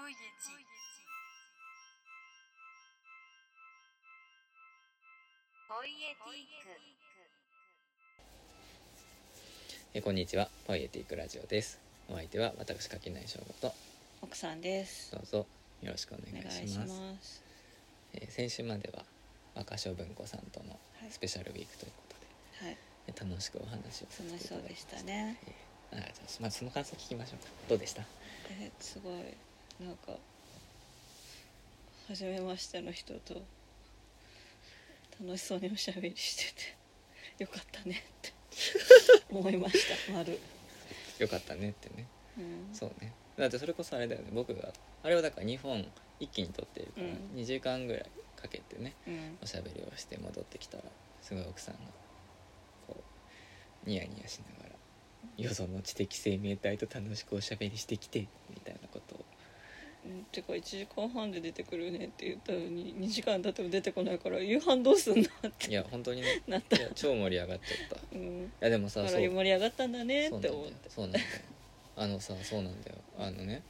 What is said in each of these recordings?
ポイエティポイエティックえこんにちは。ポイエティックラジオです。お相手は私柿内翔吾と。奥さんです。どうぞ。よろしくお願いします。します。えー先週までは若小文庫さんとのはい。スペシャルウィークということで、はい、え楽しくお話をさせていただきま楽しそうでしたね。えーありがとうございますまずその感想聞きましょうか。どうでした？え、すごい、なんか。初めましての人と。楽しそうにおしゃべりしてて。よかったねって。思いました。丸。よかったねってねうん。そうねだってそれこそあれだよね僕があれはだから2本一気に撮ってるから、うん2時間ぐらいかけてねうん。おしゃべりをして戻ってきたらすごい奥さんがこうニヤニヤしながら「よその知的生命体と楽しくおしゃべりしてきて」てか1時間半で出てくるねって言ったのに2時間経っても出てこないから夕飯どうすんだって。いや本当にね。なった。いや超盛り上がっちゃった。いうん。やでもさそう。盛り上がったんだねって思って。そうなんだよ。あのさそうなんだよ。あのね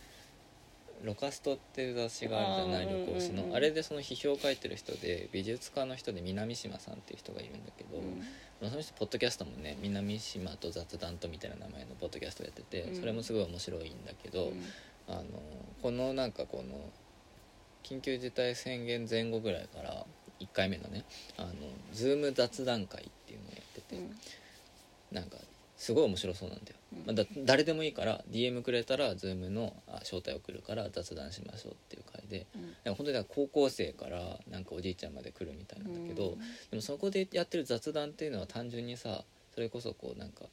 「ロカスト」っていう雑誌があるじゃない旅行誌の、うんうんうん。あれでその批評を書いてる人で美術家の人で南島さんっていう人がいるんだけど、うん。その人ポッドキャストもね南島と雑談とみたいな名前のポッドキャストをやってて、うん。それもすごい面白いんだけど、うん。あのこのなんかこの緊急事態宣言前後ぐらいから1回目のねあのズーム雑談会っていうのをやってて、うん。なんかすごい面白そうなんだよ、うん。まあだ誰でもいいから DM くれたら Zoom のあ招待送るから雑談しましょうっていう会でうん。でも本当に高校生からなんかおじいちゃんまで来るみたいなんだけど、うん。でもそこでやってる雑談っていうのは単純にさそれこそこうなんか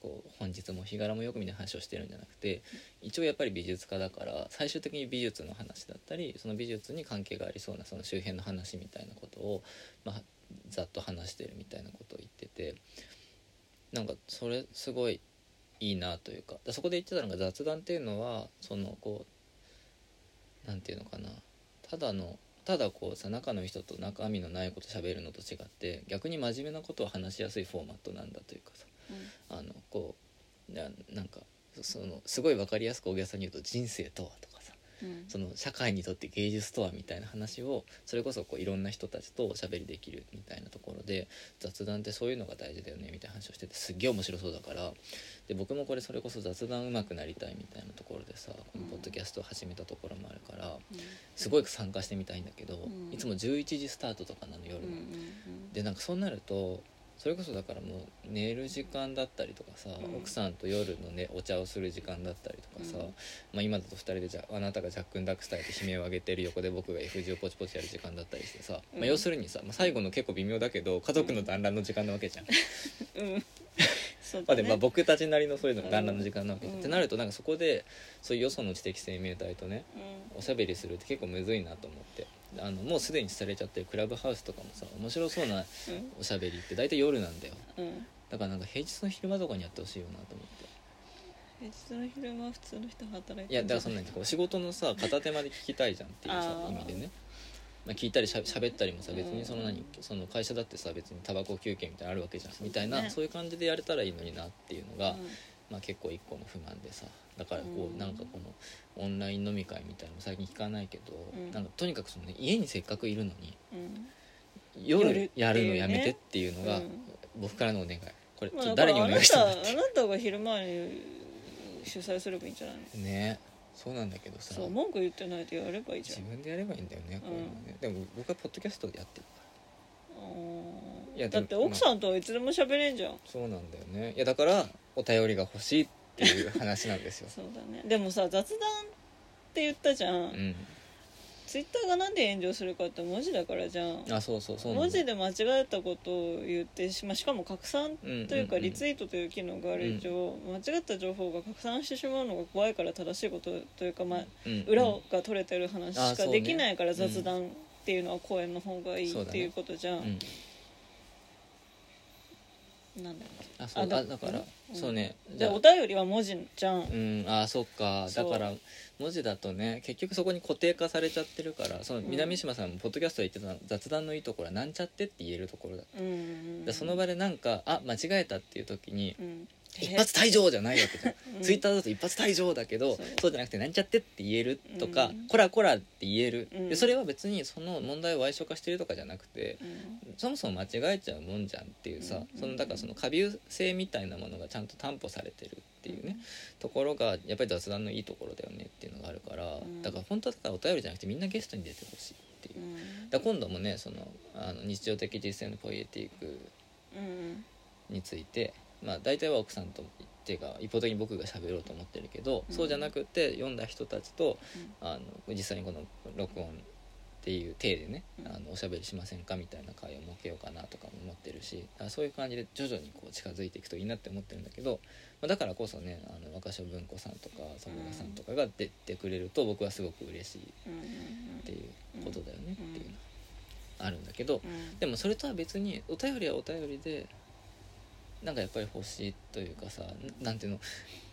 こう本日も日柄もよくみたいな話をしてるんじゃなくて一応やっぱり美術家だから最終的に美術の話だったりその美術に関係がありそうなその周辺の話みたいなことを、まあ、ざっと話してるみたいなことを言っててなんかそれすごいいいなというかだそこで言ってたのが雑談っていうのはそのこうなんていうのかなただのただこうさ仲の人と中身のないこと喋るのと違って逆に真面目なことを話しやすいフォーマットなんだというかうななんかそのすごい分かりやすく大げさに言うと「人生とは」とかさうん。その社会にとって芸術とはみたいな話をそれこそこういろんな人たちとおしゃべりできるみたいなところで雑談ってそういうのが大事だよねみたいな話をしててすっげえ面白そうだからで僕もこれそれこそ雑談上手くなりたいみたいなところでさこのポッドキャストを始めたところもあるからすごい参加してみたいんだけどん。いつも11時スタートとかなの夜の。うんうんうん。でなんかそうなるとそれこそだからもう寝る時間だったりとかさ、うん。奥さんと夜のねお茶をする時間だったりとかさ、うん。まあ、今だと2人でじゃああなたがジャックンダックスタイルで悲鳴を上げてる横で僕が F 字をポチポチやる時間だったりしてさ、うん。まあ、要するにさ、まあ、最後の結構微妙だけど家族の団らんの時間なわけじゃん、うん。そうまあでまあ僕たちなりのそういうの団らんの時間なわけじゃん、うんってなるとなんかそこでそういうよその知的生命体とねうおしゃべりするって結構むずいなと思ってあのもうすでにされちゃってるクラブハウスとかもさ面白そうなん。おしゃべりって大体夜なんだよ。うん。だからなんか平日の昼間とかにやってほしいよなと思って。平日の昼間は普通の人働いてい？やだからそんなにこう仕事のさ片手まで聞きたいじゃんっていうさ意味でね、まあ、聞いたりしゃ喋ったりもさ別にその何その会社だってさ別にタバコ休憩みたいなのあるわけじゃんみたいなね。そういう感じでやれたらいいのになっていうのが、うんまあ、結構一個の不満でさだからこうなんかこのオンライン飲み会みたいなのも最近聞かないけど、うん。なんかとにかくその、ね、家にせっかくいるのにうん。夜やるのやめてっていうのがうん。僕からのお願い。これちょっとまあ誰にお願いしたんだあなってたあなたが昼間に主催すればいいんじゃないの？ね。そうなんだけどさ。そう文句言ってないでやればいいじゃん。自分でやればいいんだよねこういうのね、でも僕はポッドキャストでやってるから。うんいやだって奥さんとはいつでも喋れんじゃん。そうなんだよね。いやだからお便りが欲しいっていう話なんですよ。そうだね。でもさ雑談って言ったじゃん、うん。ツイッターがなんで炎上するかって文字だからじゃん。あそうそうそうなんだ。文字で間違えたことを言ってしまうしかも拡散というかリツイートという機能がある以上、間違った情報が拡散してしまうのが怖いから正しいことというか、まあ、うん裏が取れてる話しかあそうね。できないから雑談っていうのは公演の方がいいっていうことじゃん、うんなんだあそうあだあだから、うん。そうね。じでゃあ。お便りは文字じゃん、うん。あそっか。だから文字だとね結局そこに固定化されちゃってるからその南島さんもポッドキャストで言ってた雑談のいいところはなんちゃってって言えるところだうんうんうんでその場でなんかあ間違えたっていう時にうん一発退場じゃないわけじゃん、うん。ツイッターだと一発退場だけどそそううじゃなくてなんちゃってって言えるとか、うん。こらこらって言える、うん。でそれは別にその問題を矮小化してるとかじゃなくてうん。そもそも間違えちゃうもんじゃんっていうさ、うん。そのだからその過敏性みたいなものがちゃんと担保されてるっていうね、ところがやっぱり雑談のいいところだよねっていうのがあるから、ん。だから本当はだからお便りじゃなくてみんなゲストに出てほしいっていう。う。ん。だ今度もねそのあの日常的実践のポイエティックうん。についてまあ大体は奥さんとっていうか一方的に僕が喋ろうと思ってるけど、うん。そうじゃなくて読んだ人たちとうん。あの実際にこの録音っていう体でね、うん。あのおしゃべりしませんかみたいな会を設けようかなとかも思ってるしそういう感じで徐々にこう近づいていくといいなって思ってるんだけど、まあ、だからこそねあの若所文庫さんとか佐村さんとかが出てくれると僕はすごく嬉しいっていうことだよねっていうのうんはあるんだけど、うん。でもそれとは別にお便りはお便りでなんかやっぱり欲しいというかさななんていうの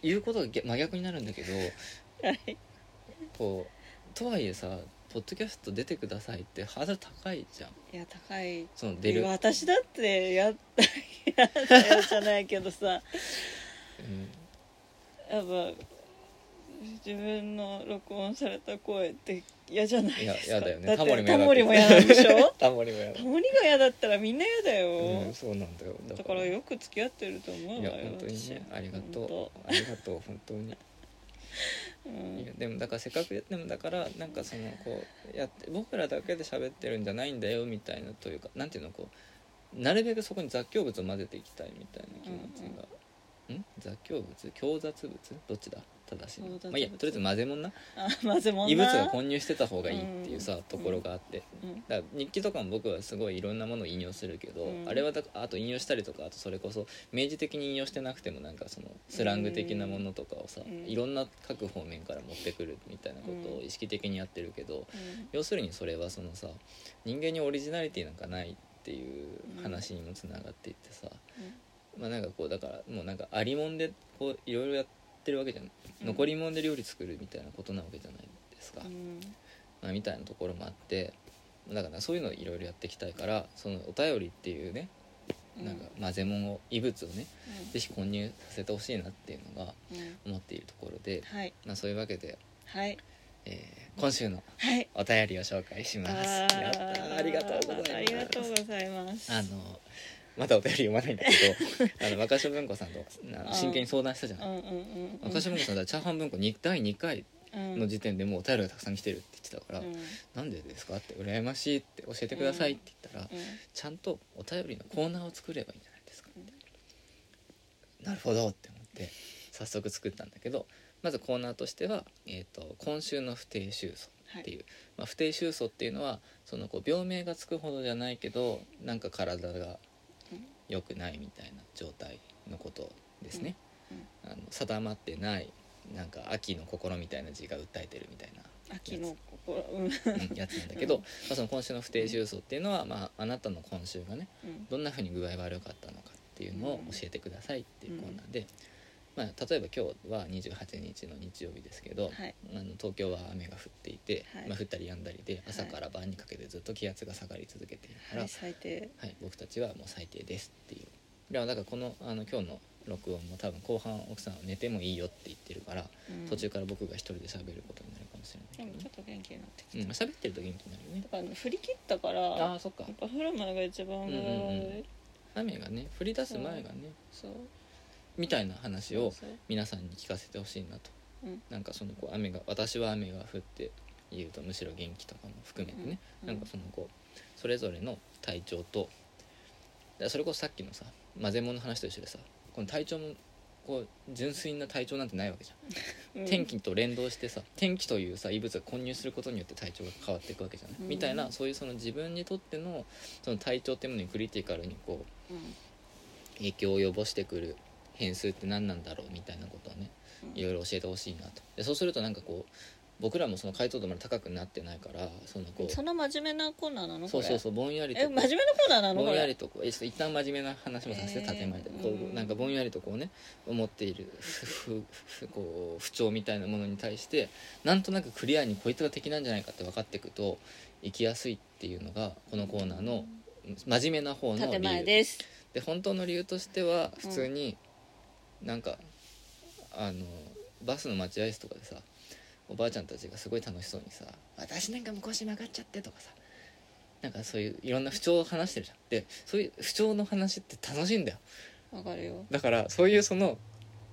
言うことが逆真逆になるんだけどはい。こうとはいえさポッドキャスト出てくださいってハードル高いじゃん。いや高い。その出る、うん、私だってやったやだよじゃないけどさ。やっぱ自分の録音された声って嫌じゃないいですか。ややだよね。ってタモリもタモリも嫌なんでしょ？タモリもやだ。タモリが嫌だったらみんな嫌だよ、うんそうなんだよ。だから。よく付き合ってると思ういやわよ本当にね。私。ありがと本うありがとう本当に。当 うん。いやでもだからせっかくでもだからなんかそのこうやって僕らだけで喋ってるんじゃないんだよみたいなというかなんていうのこうなるべくそこに雑居物を混ぜていきたいみたいな気持ちが、ん雑居物？共雑物？どっちだ？正しいの。共雑物まあいいやとりあえず混ぜ物な。あ混ぜもんな。異物が混入してた方がいいっていうさ、うん。ところがあって、うん。だから日記とかも僕はすごいいろんなものを引用するけど、うん。あれはだあと引用したりとかあとそれこそ明示的に引用してなくてもなんかそのスラング的なものとかをさ、うん。いろんな各方面から持ってくるみたいなことを意識的にやってるけど、うん。要するにそれはそのさ人間にオリジナリティなんかないっていう話にもつながっていってさ、まあなんかこうだからもうなんかありもんでこういろいろやってるわけじゃん、うん残りもんで料理作るみたいなことなわけじゃないですか。うんまあ、みたいなところもあってだからそういうのをいろいろやっていきたいからそのお便りっていうねうんなん。か混ぜ物を異物をねうん。ぜひ混入させてほしいなっていうのがうん。思っているところで、はい。まあ、そういうわけで、はい。えー今週のはい。お便りを紹介します。あやったー。ありがとうございます。ありがとうございます。あのまたお便り読まないんだけど あの若所文庫さんと真剣に相談したじゃない？うんうんうんうん。若所文庫さんだチャーハン文庫に第2回うんの時点でもうお便りがたくさん来てるって言ってたから、うん。なんでですか？って羨ましいって教えてくださいって言ったら、うん。ちゃんとお便りのコーナーを作ればいいんじゃないですか？みたいな、なるほどって思って早速作ったんだけどまずコーナーとしては「えー、と今週の不定収素」っていう、まあ、不定収素っていうのはそのこう病名がつくほどじゃないけどなんか体が良くないみたいな状態のことですね、あの定まってないなんか秋の心みたいな字が訴えてるみたいな秋の心。うんうんやつなんだけど、うん。まあ、その今週の不定収素っていうのは、まあ、あなたの今週がねうん。どんなふうに具合悪かったのかっていうのを教えてくださいっていうコーナーで、まあ、例えば今日は28日の日曜日ですけど、はい。あの東京は雨が降っていて、はい。まあ、降ったりやんだりで朝から晩にかけてずっと気圧が下がり続けているから、はい最低。はい、僕たちはもう最低ですっていう。だからこのあの今日の録音も多分後半奥さんは寝てもいいよって言ってるから、うん。途中から僕が一人で喋ることになるかもしれないけどね。でもちょっと元気になってきうん、たまあ喋ってると元気になるよね。だから振り切ったからあそっか。っぱ降る前が一番うんうんうん。雨がね降り出す前がね。そうみたいな話を皆さんに聞かせてほしいなと。うん。なんかそのこう雨が私は雨が降って言うとむしろ元気とかも含めてね、うんなんかそのこうそれぞれの体調とそれこそさっきのさ混ぜ物の話と一緒でさこの体調もこう純粋な体調なんてないわけじゃん、うん。天気と連動してさ天気というさ異物が混入することによって体調が変わっていくわけじゃない、うん。みたいなそういうその自分にとってのその体調っていうものにクリティカルにこううん。影響を及ぼしてくる変数って何なんだろうみたいなことをねうん。いろいろ教えてほしいなと。でそうするとなんかこう僕らもその解像度まで高くなってないからそのこうそんな真面目なコーナーなの？こそうそうそうぼんやりとこう真面目なコーナーなの？ぼんやりとこうえちょっと一旦真面目な話もさせてえー。建前で、うん。こうなんかぼんやりとこうね思っているふふふこう不調みたいなものに対してなんとなくクリアにこいつが敵なんじゃないかって分かっていくと生きやすいっていうのがこのコーナーの真面目な方の理建前由です。で本当の理由としては普通になんかあのバスの待合室とかでさおばあちゃんたちがすごい楽しそうにさ「私なんかもう腰曲がっちゃって」とかさなんかそういういろんな不調を話してるじゃん。でそういう不調の話って楽しいんだよ。わかるよ。だからそういうその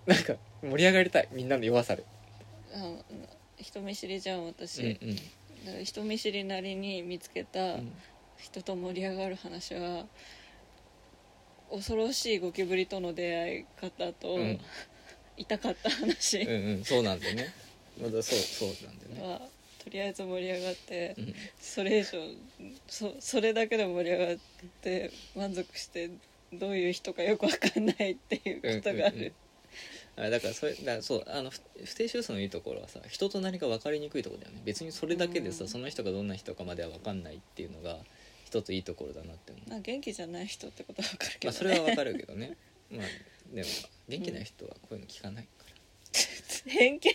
なんか盛り上がりたい。みんなの弱さで。あ人見知りじゃん私、うんうん。だから人見知りなりに見つけたうん。人と盛り上がる話は恐ろしいゴキブリとの出会い方と、うん。痛かった話。うんうん。そうなんだよね。まだそうそうなんだよね。はとりあえず盛り上がって、うん。それ以上そそれだけで盛り上がって満足してどういう人かよくわかんないっていうことがある、あだからそれだからそうあの不不定収数のいいところはさ人となりが分かりにくいところだよね。別にそれだけでさ、うん。その人がどんな人かまでは分かんないっていうのが一ついいところだなって思う、まあ元気じゃない人ってことはわかるけまあ、ど、ねそれは分かるけどね。まあでも元気な人はこういうの聞かないから、偏見？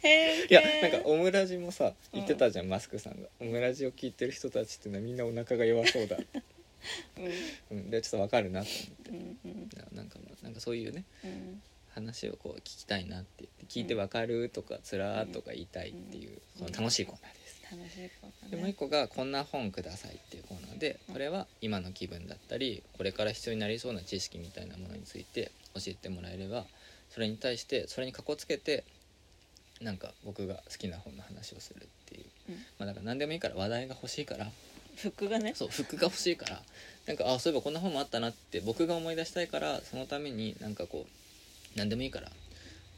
偏見？いやなんかオムラジもさ言ってたじゃん、マスクさんが。オムラジを聞いてる人たちってのはみんなお腹が弱そうだ、うん。うん、でちょっと分かるなと思って。うんうん。なんかまあなんかそういうねうん。話をこう聞きたいなって聞いて分かるとかつらーとか言いたいっていう、うん。その楽しいコーナーで。す。楽しいでもう一個が「こんな本ください」っていうコーナーでこれは今の気分だったりこれから必要になりそうな知識みたいなものについて教えてもらえればそれに対してそれにかこつけてなんか僕が好きな本の話をするっていう、うん。まあだから何でもいいから話題が欲しいから。服がね。そう服が欲しいから。なんかあそういえばこんな本もあったなって僕が思い出したいからそのためになんかこう何でもいいから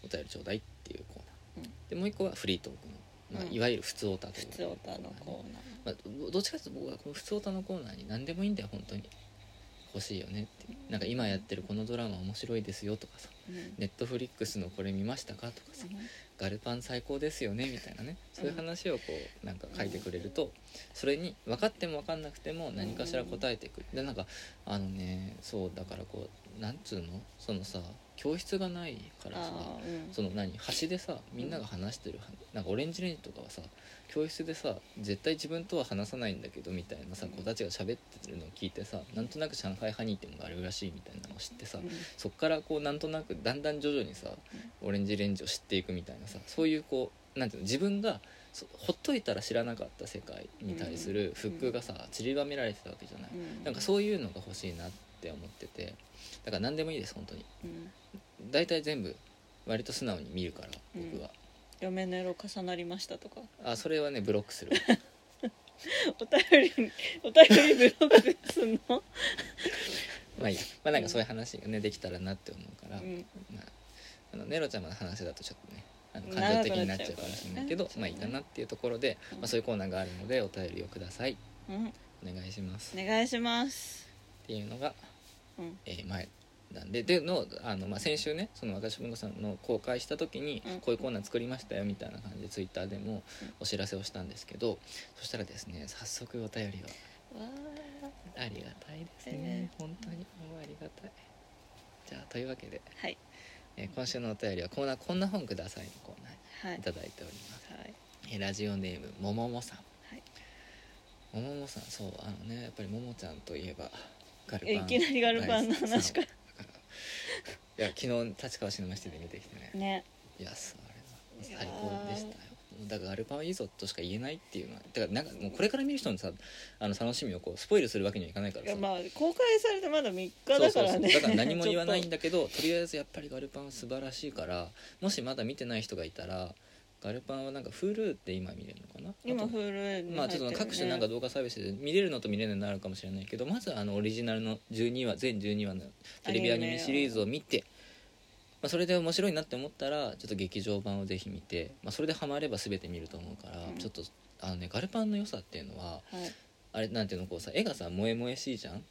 お便りちょうだいっていうコーナー、うん。でもう一個はフリートークの、まあうん。いわゆる普通オタという。普通オタのコーナー。まあ、どどっちかというと僕はこの普通オタのコーナーに何でもいいんだよ本当に。欲しいよねって。なんか今やってるこのドラマ面白いですよとかさ。うん。ネットフリックスのこれ見ましたかとかさ。ガルパン最高ですよねみたいなね。そういう話をこうなんか書いてくれるとそれに分かっても分かんなくても何かしら答えてくる。でなんかあのねそうだからこうなんつうの？そのさ教室がないからさうん。その何端でさみんなが話してるなんかオレンジレンジとかはさ教室でさ絶対自分とは話さないんだけどみたいなさ子たちが喋ってるのを聞いてさなんとなく上海ハニーってのがあるらしいみたいなのを知ってさうん。そっからこうなんとなくだんだん徐々にさオレンジレンジを知っていくみたいなさそういうこうなんていうの自分がそほっといたら知らなかった世界に対するフックがさ散りばめられてたわけじゃない。うん。なんかそういうのが欲しいなって思ってて。だから何でもいいです本当に。うん大体全部割と素直に見るから僕は。嫁の色重なりましたとか。あそれはねブロックする。お便りお便りブロックすんの？まあいいや。まあなんかそういう話がねできたらなって思うから、うん。まあ、あのネロちゃまの話だとちょっとねあの感情的になっちゃうかもしれないけど長くなっちゃうかいいかなっていうところで、うん。まあ、そういうコーナーがあるのでお便りをください。うん。お願いします、お願いします。っていうのが、うん。えー前なんででのあの、まあ、先週ねその若文子さんの公開した時に、うん。こういうコーナー作りましたよみたいな感じでツイッターでもお知らせをしたんですけどそしたらですね早速お便りがわあ。りがたいですね、え本当に。もうありがたい。じゃあというわけで、ーはい。えー今週のお便りはコーナー「こんな本ください」のコーナーはいにいただいております、はい。えーラジオネームもももさん。はい。もももさんそうあのねやっぱりももちゃんといえばガルえいきなりガルパンの話からいや昨日立川シネマシティで見てきてね。ね。いやそれは最高でしたよ。だからガルパンはいいぞとしか言えないっていうのはだからなんかもうこれから見る人にさあの楽しみをこうスポイルするわけにはいかないからさ。いやまあ公開されてまだ3日だからね。だから何も 言わないんだだけどとりあえずやっぱりガルパンは素晴らしいからもしまだ見てない人がいたらガルパンはなんか Hulu って今見れるのかな？今あと Hulu にまあちょっと各種なんか動画サービスで見れるのと見れないのがあるかもしれないけどまずあのオリジナルの12話全12話のテレビアニメシリーズを見て、まあ、それで面白いなって思ったらちょっと劇場版をぜひ見て、まあ、それでハマれば全て見ると思うから、うん。ちょっとあのねガルパンの良さっていうのははあれなんていうのこうさ絵がさ萌え萌えしいじゃん？い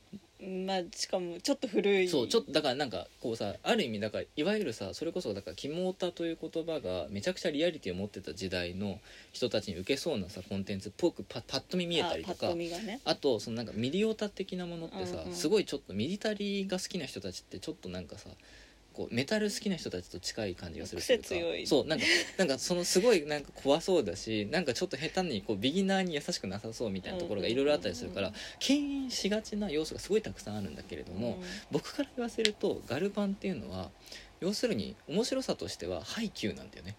まあしかもちょっと古い。そうちょっとだからなんかこうさある意味だからいわゆるさそれこそだから「キモオタ」という言葉がめちゃくちゃリアリティを持ってた時代の人たちに受けそうなさコンテンツっぽくパパッと見見えたりとかあね。あとそのなんかミリオタ的なものってさ、うんうん。すごいちょっとミリタリーが好きな人たちってちょっとなんかさこうメタル好きな人たちと近い感じがするというか。癖強い。そうなんかなんかそのすごいなんか怖そうだしなんかちょっと下手にこうビギナーに優しくなさそうみたいなところがいろいろあったりするから敬遠しがちな要素がすごいたくさんあるんだけれども、僕から言わせるとガルパンっていうのは要するに面白さとしてはハイキューなんだよね。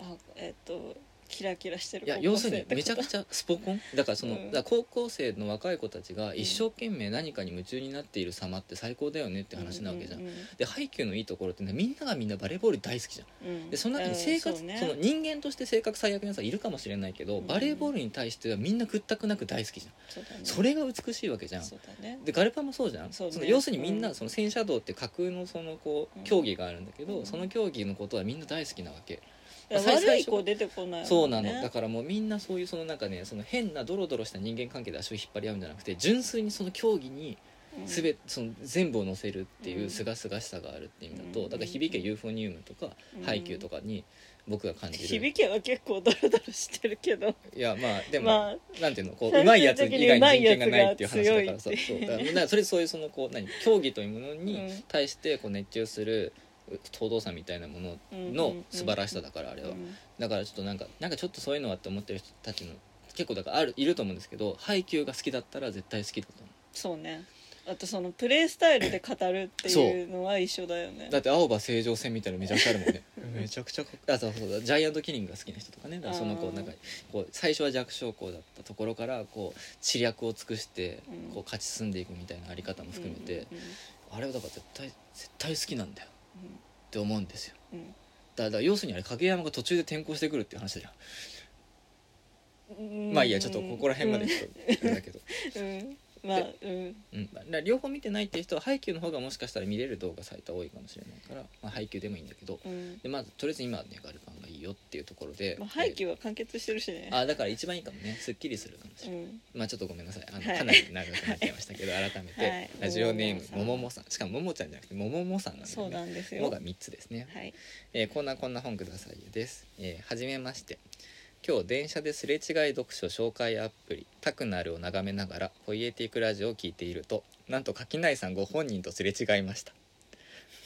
あえっ、とキラキラしてるいや高校要するにめちゃくちゃスポコン？だからその、うん。高校生の若い子たちが一生懸命何かに夢中になっている様って最高だよねって話なわけじゃん、うんうんでハイキューのいいところってねみんながみんなバレーボール大好きじゃん。うん。でその中に性格、うんそそうね。の人間として性格最悪なやつはいるかもしれないけど、うんバレーボールに対してはみんな屈託なく大好きじゃん、それが美しいわけじゃん。ね。でガルパもそうじゃん。そうね。の要するにみんな、うん。その戦車道って架空のそのこうん。う競技があるんだけど、うん。その競技のことはみんな大好きなわけ、いや最悪い子出てこないね。そうなの。だからもうみんなそういうそのなんかねその変なドロドロした人間関係で足を引っ張り合うんじゃなくて純粋にその競技にうん。すべその全部を乗せるっていううん。すがすがしさがあるっていう意味だと、うん。だから響けユーフォニウムとか、うんハイキューとかに僕が感じる。響きは結構ドロドロしてるけど。いやまあでも、まあなんていうのこううまいやつ以外に人権がないっていう話だからさ。そうだからそれそういうそのこう何競技というものにうん。対してこう熱中する東道さみたいなものの素晴らしさだからあれは、だからちょっとなんかなんかちょっとそういうのはって思ってる人たちの結構だからあるいると思うんですけどハイキューが好きだったら絶対好きだと思うそうねあとそのプレイスタイルで語るっていうのは一緒だよねだって青葉正常戦みたいなめちゃくちゃあるもんねめちゃくちゃかっこあそうそうだジャイアントキリングが好きな人とかねかそのこうなんかこう最初は弱小校だったところからこう知略を尽くしてこう勝ち進んでいくみたいなあり方も含めて、あれはだから絶対絶対好きなんだよって思うんですよ。うん。だだから要するにあれ影山が途中で転校してくるっていう話じゃうん。んまあいいやちょっとここら辺までちょっとあれだけど、うんまあうん。うん、だから両方見てないっていう人はハイキューの方がもしかしたら見れる動画サイト多いかもしれないから、まあ、ハイキューでもいいんだけどうん。でまずとりあえず今はねガルパンがいいよっていうところで、まあハイキューは完結してるしね。あだから一番いいかもね。すっきりするかもしれない、うん。まあちょっとごめんなさい。あの、はい。かなり長くなっちゃいましたけど、改めて、はい。ラジオネームももももももさん。しかもももちゃんじゃなくてもももさんなんですそうなんですよ。もが3つですね、はい。えーこんなこんな本くださいです、えーはじめまして今日電車ですれ違い読書紹介アプリタクナルを眺めながらポイエティクラジオを聞いているとなんと垣内さんご本人とすれ違いました。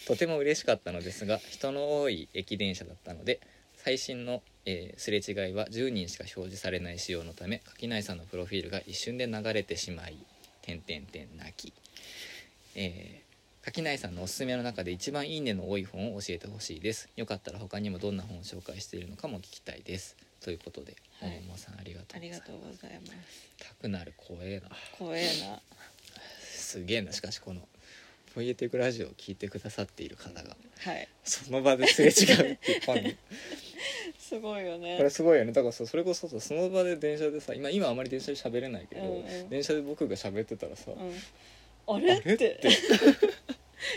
とても嬉しかったのですが人の多い駅電車だったので最新の、えーすれ違いは10人しか表示されない仕様のため垣内さんのプロフィールが一瞬で流れてしまい点点点泣き。えー垣内さんのおすすめの中で一番いいねの多い本を教えてほしいです。よかったら他にもどんな本を紹介しているのかも聞きたいです。ということで、はい。さんありがとうございます。ありがとうございます。たくなる怖えな。怖えな。すげえな。しかしこのポイエティクラジオを聞いてくださっている方がはい。その場ですれ違う。っていうファンに。すごいよね。これすごいよね。だからさそれこそさその場で電車でさ今今あまり電車で喋れないけど、うんうん。電車で僕が喋ってたらさ、うん、あれ？って。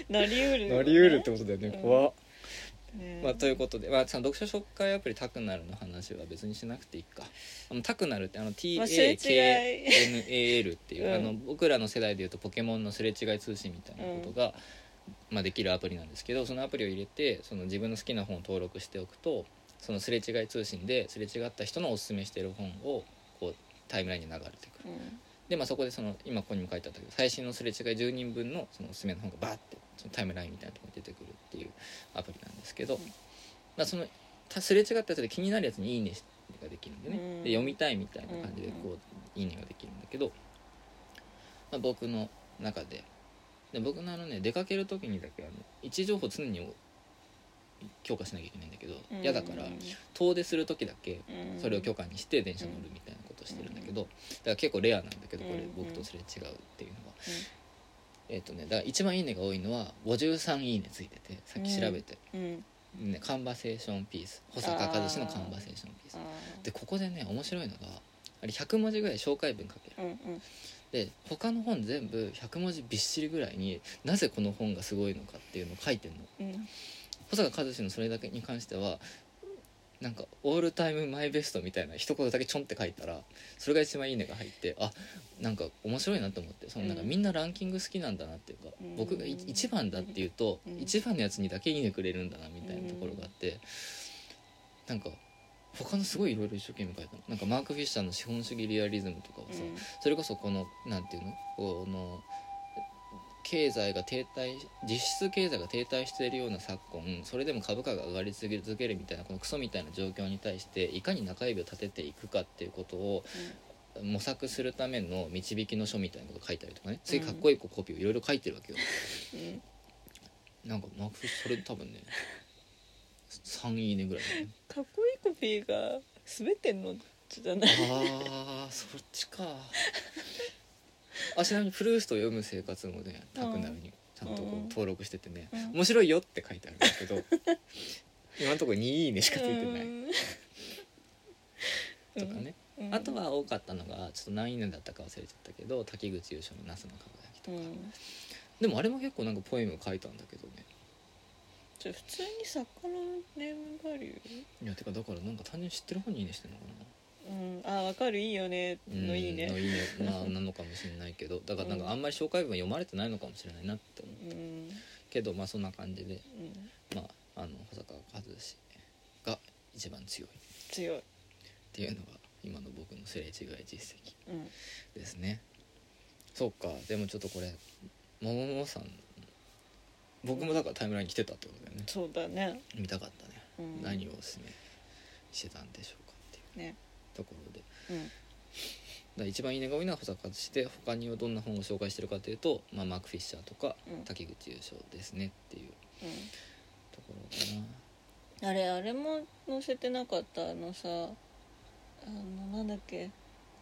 なりうるよね、なりうるってことだよね、うん。怖っ。ねまあ、ということで、まあ、読書紹介アプリタクナルの話は別にしなくていいか。あのタクナルってあの TAKNAL っていう、うんあの僕らの世代でいうとポケモンのすれ違い通信みたいなことが、まあ、できるアプリなんですけどそのアプリを入れてその自分の好きな本を登録しておくとそのすれ違い通信ですれ違った人のおすすめしている本をこうタイムラインに流れてくる。うんでまあそこでその今ここにも書いてあったけど最新のすれ違い10人分のそのおすすめの本がバーってそのタイムラインみたいなところに出てくるっていうアプリなんですけど、うん。まあ、そのたすれ違ったやつで気になるやつに「いいね」ができるんでね、うん。で読みたいみたいな感じでうんこう「いいね」ができるんだけど、まあ、僕の中でで僕のあのね出かける時にだけあの位置情報常に強化しなきゃいけないんだけどうん。嫌だから遠出する時だけうん。それを許可にして電車乗るみたいなことをしてるんだけど、だから結構レアなんだけどこれうん。僕とすれ違うっていうのは、えっ、とねだから一番いいねが多いのは53いいねついててさっき調べて、うん。ね、カンバセーションピース保坂和志のカンバセーションピース。あでここでね面白いのがあれ100文字ぐらい紹介文書ける。ーうんうん。で他の本全部100文字びっしりぐらいになぜこの本がすごいのかっていうのを書いてんの。うん保坂和志のそれだけに関してはなんか「オールタイムマイベスト」みたいな一言だけちょんって書いたらそれが一番いいねが入ってあなんか面白いなと思ってそのなんかうん。みんなランキング好きなんだなっていうか、うん。僕がい一番だっていうと、うん。一番のやつにだけいいねくれるんだなみたいなところがあって、なんか他のすごいいろいろ一生懸命書いたの。なんかマーク・フィッシャーの「資本主義リアリズム」とかはさ、それこそこのなんていうの？この経済が停滞実質経済が停滞しているような昨今それでも株価が上がり続けるみたいなこのクソみたいな状況に対していかに中指を立てていくかっていうことを模索するための導きの書みたいなこと書いたりとかね。すげえかっこいいコピーをいろいろ書いてるわけよ。うん。なんかマークそれ多分ね3いいねぐらいだね。かっこいいコピーが滑ってんのじゃない。あーそっちかあちなみにプルーストを読む生活もねタクナルにちゃんとこう登録しててね、うん。面白いよって書いてあるんだけど 今のところ2いいねしかついてない。とかね、うん。あとは多かったのがちょっと何いいねだったか忘れちゃったけど滝口優勝の「ナスの輝き」とか、うん。でもあれも結構なんかポエム書いたんだけどね。じゃあ普通に作家のネームバリュー？いやてかだからなんか単純に知ってる本にいいねしてんのかなうん。あわかる。いいよね。のいいね。うんのいいね。まあなのかもしれないけど。だからなんかあんまり紹介文読まれてないのかもしれないなって思う。うん。けどまあそんな感じでうん。まああの保坂和志が一番強い。っ強い。ていうのが今の僕のすれ違い実績うん。ですね。そうか。でもちょっとこれもももさん僕もだからタイムライン来てたってことだよね。そうだね。見たかったね、うん。何をおすすめしてたんでしょうかっていう。ねところで。うん。だ一番いいねが多いのは保坂和志で他にはどんな本を紹介してるかというと、まあ、マーク・フィッシャーとかうん。滝口優勝ですねっていううところかな、んあれあれも載せてなかった。あのさあのなんだっけ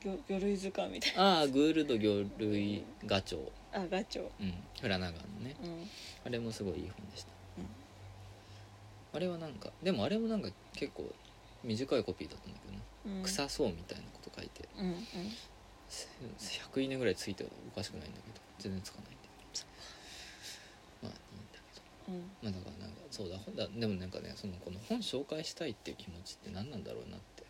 魚魚類図鑑みたいああグールド魚類ガチョウ、なあガチョウ。うん、フラナガンのね。うん。あれもすごいいい本でした、うん。あれはなんかでもあれもなんか結構短いコピーだったんだけどな、うん臭そうみたいなこと書いて。うんうんせ100いいねぐらいついてはおかしくないんだけど全然つかないんで。まあいいんだけど。うん。まあだからなんかそうだだでもなんかねそのこの本紹介したいっていう気持ちって何なんだろうなって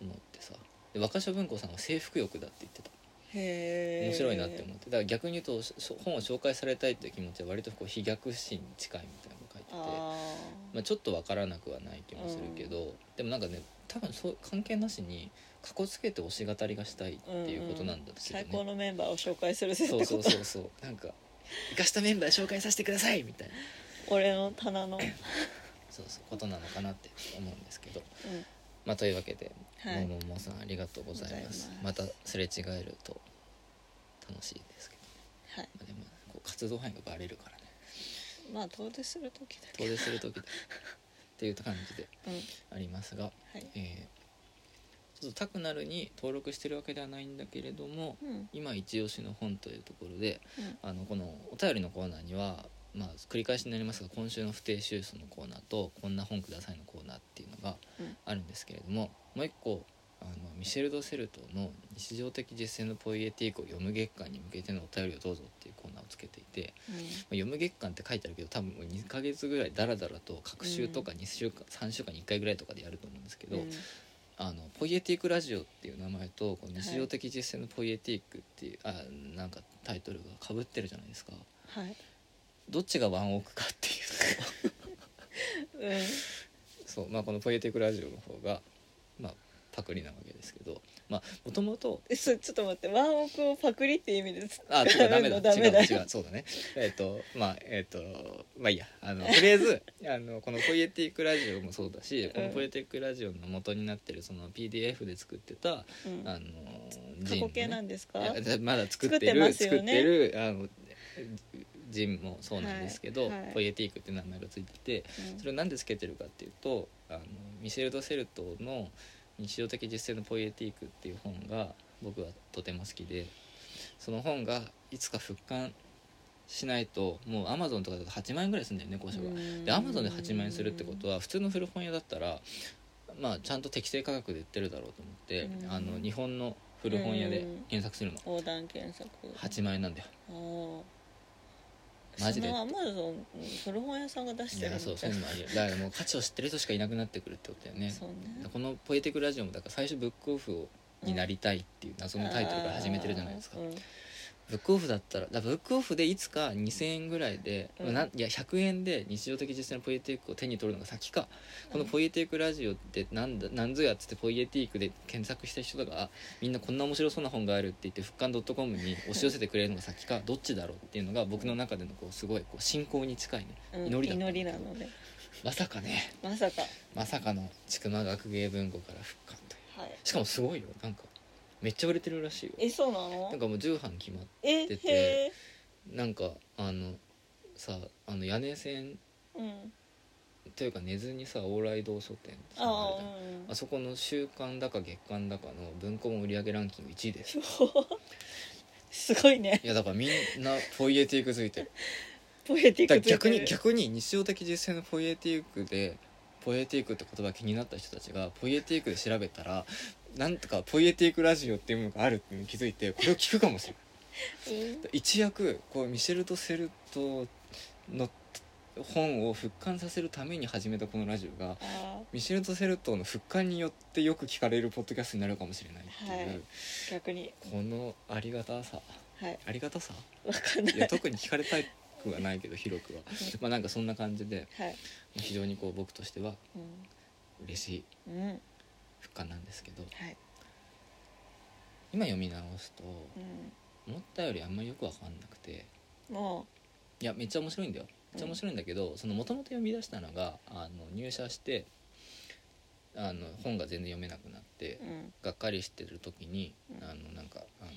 思ってさ。で若所文庫さんは征服欲だって言ってた。へえ。面白いなって思って。だから逆に言うと本を紹介されたいっていう気持ちは割とこう飛躍心に近いみたいなのを書いてて。あまあ、ちょっとわからなくはない気もするけど、でもなんかね多分そう関係なしにかこつけて推し語りがしたいっていうことなんだーけどね、最高のメンバーを紹介するそうそうそうそう。なんか生かしたメンバー紹介させてくださいみたいな。俺の棚の。そうそうことなのかなって思うんですけど。うん。まあというわけで、はい。もももさんありがとうございます。またすれ違えると楽しいですけど、はい。まあ、でもこう活動範囲がバレるからね。まあ遠出する時だけ。遠出する時だっていう感じでうん。ありますが、はい。えーちょっとタクナルに登録してるわけではないんだけれどもうん。今一押しの本というところでうん。あのこのお便りのコーナーにはまあ繰り返しになりますが今週の不定収数のコーナーとこんな本くださいのコーナーっていうのがうん。あるんですけれどももう一個あのミシェル・ド・セルトの「日常的実践のポイエティークを読む月間に向けてのお便りをどうぞ」っていうコーナーをつけていて、まあ読む月間って書いてあるけど多分もう2ヶ月ぐらいダラダラと各週とか2週間、3週間に1回ぐらいとかでやると思うんですけど、うん。あのポイエティックラジオっていう名前とこの日常的実践のポイエティックっていう、あなんかタイトルがかぶってるじゃないですか。はい。どっちがワンオークかっていう そうまあこのポイエティックラジオの方がまあパクリなわけですけどまあもともとえそちょっと待ってワンオクをパクリって意味で使あ違うダメだ ダメだ違う違うそうだね。えっ、とまあえっ、とまあいいや。あの とりあえずあのこのポイエティックラジオもそうだし、このポイエティックラジオの元になってるその PDF で作ってたうん。あの過去形なんですか？まだ作って作ってね。作ってるあのジンもそうなんですけど、はいはい。ポイエティークって名前がついててうん。それをなんでつけてるかっていうとあのミシェル・ド・セルトの「日常的実践のポイエティーク」っていう本が僕はとても好きでその本がいつか復刊しないともうアマゾンとかだと8万円ぐらいするんだよね交渉が。うん。でアマゾンで8万円するってことは普通の古本屋だったらまあちゃんと適正価格で売ってるだろうと思ってうん。あの日本の古本屋で検索するの。横断検索。8万円なんだよマジで。そのアマゾン古本屋さんが出しいてるのやそうそういうのもあるよ。だからもう価値を知ってる人しかいなくなってくるってことだよね。そうね。この「ポエティックラジオ」もだから最初ブックオフをになりたいっていう謎のタイトルから始めてるじゃないですか。うんブックオフだったらだブックオフでいつか2000円ぐらいで、うん。ないや100円で日常的実践のポイエティックを手に取るのが先か。このポイエティックラジオってなんだなんぞやっつってポイエティックで検索した人がみんなこんな面白そうな本があるって言って復刊 .com に押し寄せてくれるのが先か どっちだろうっていうのが僕の中でのこうすごいこう信仰に近いね。うん祈りだ祈りなので。まさかね。まさか。まさかの千曲学芸文庫から復刊という。はい。しかもすごいよなんかめっちゃ売れてるらしいよ。えそうなの？なんかもう重版決まってへえ。なんかあのさあの屋根線うん。というか寝ずにさ往来堂書店ってさあああるじゃん。あそこの週間だか月間だかの文庫本売上ランキング1位です。う んすごいね。いやだからみんなポイエティックづいてる。ポエティッだクから逆に逆に日常的実践のポイエティックでポイエティックって言葉気になった人たちがポイエティックで調べたらなんとかポイエティックラジオっていうものがあるって気づいてこれを聞くかもしれない。うん一躍こうミシェル・とセルトの本を復刊させるために始めたこのラジオがあミシェル・とセルトの復刊によってよく聞かれるポッドキャストになるかもしれないっていう、はい。ー逆に。このありがたさ。はい。ありがたさ？わかんない。いや特に聞かれたくはないけど広くは。まあなんかそんな感じではい。非常にこう僕としてはう嬉しい。んうん復刊なんですけどはい。今読み直すとうん。思ったよりあんまりよく分かんなくてもいやめっちゃ面白いんだよ。めっちゃ面白いんだけどそのもともと読み出したのがあの入社してあの本が全然読めなくなってううん。がっかりしてる時にうん。あのなんかあの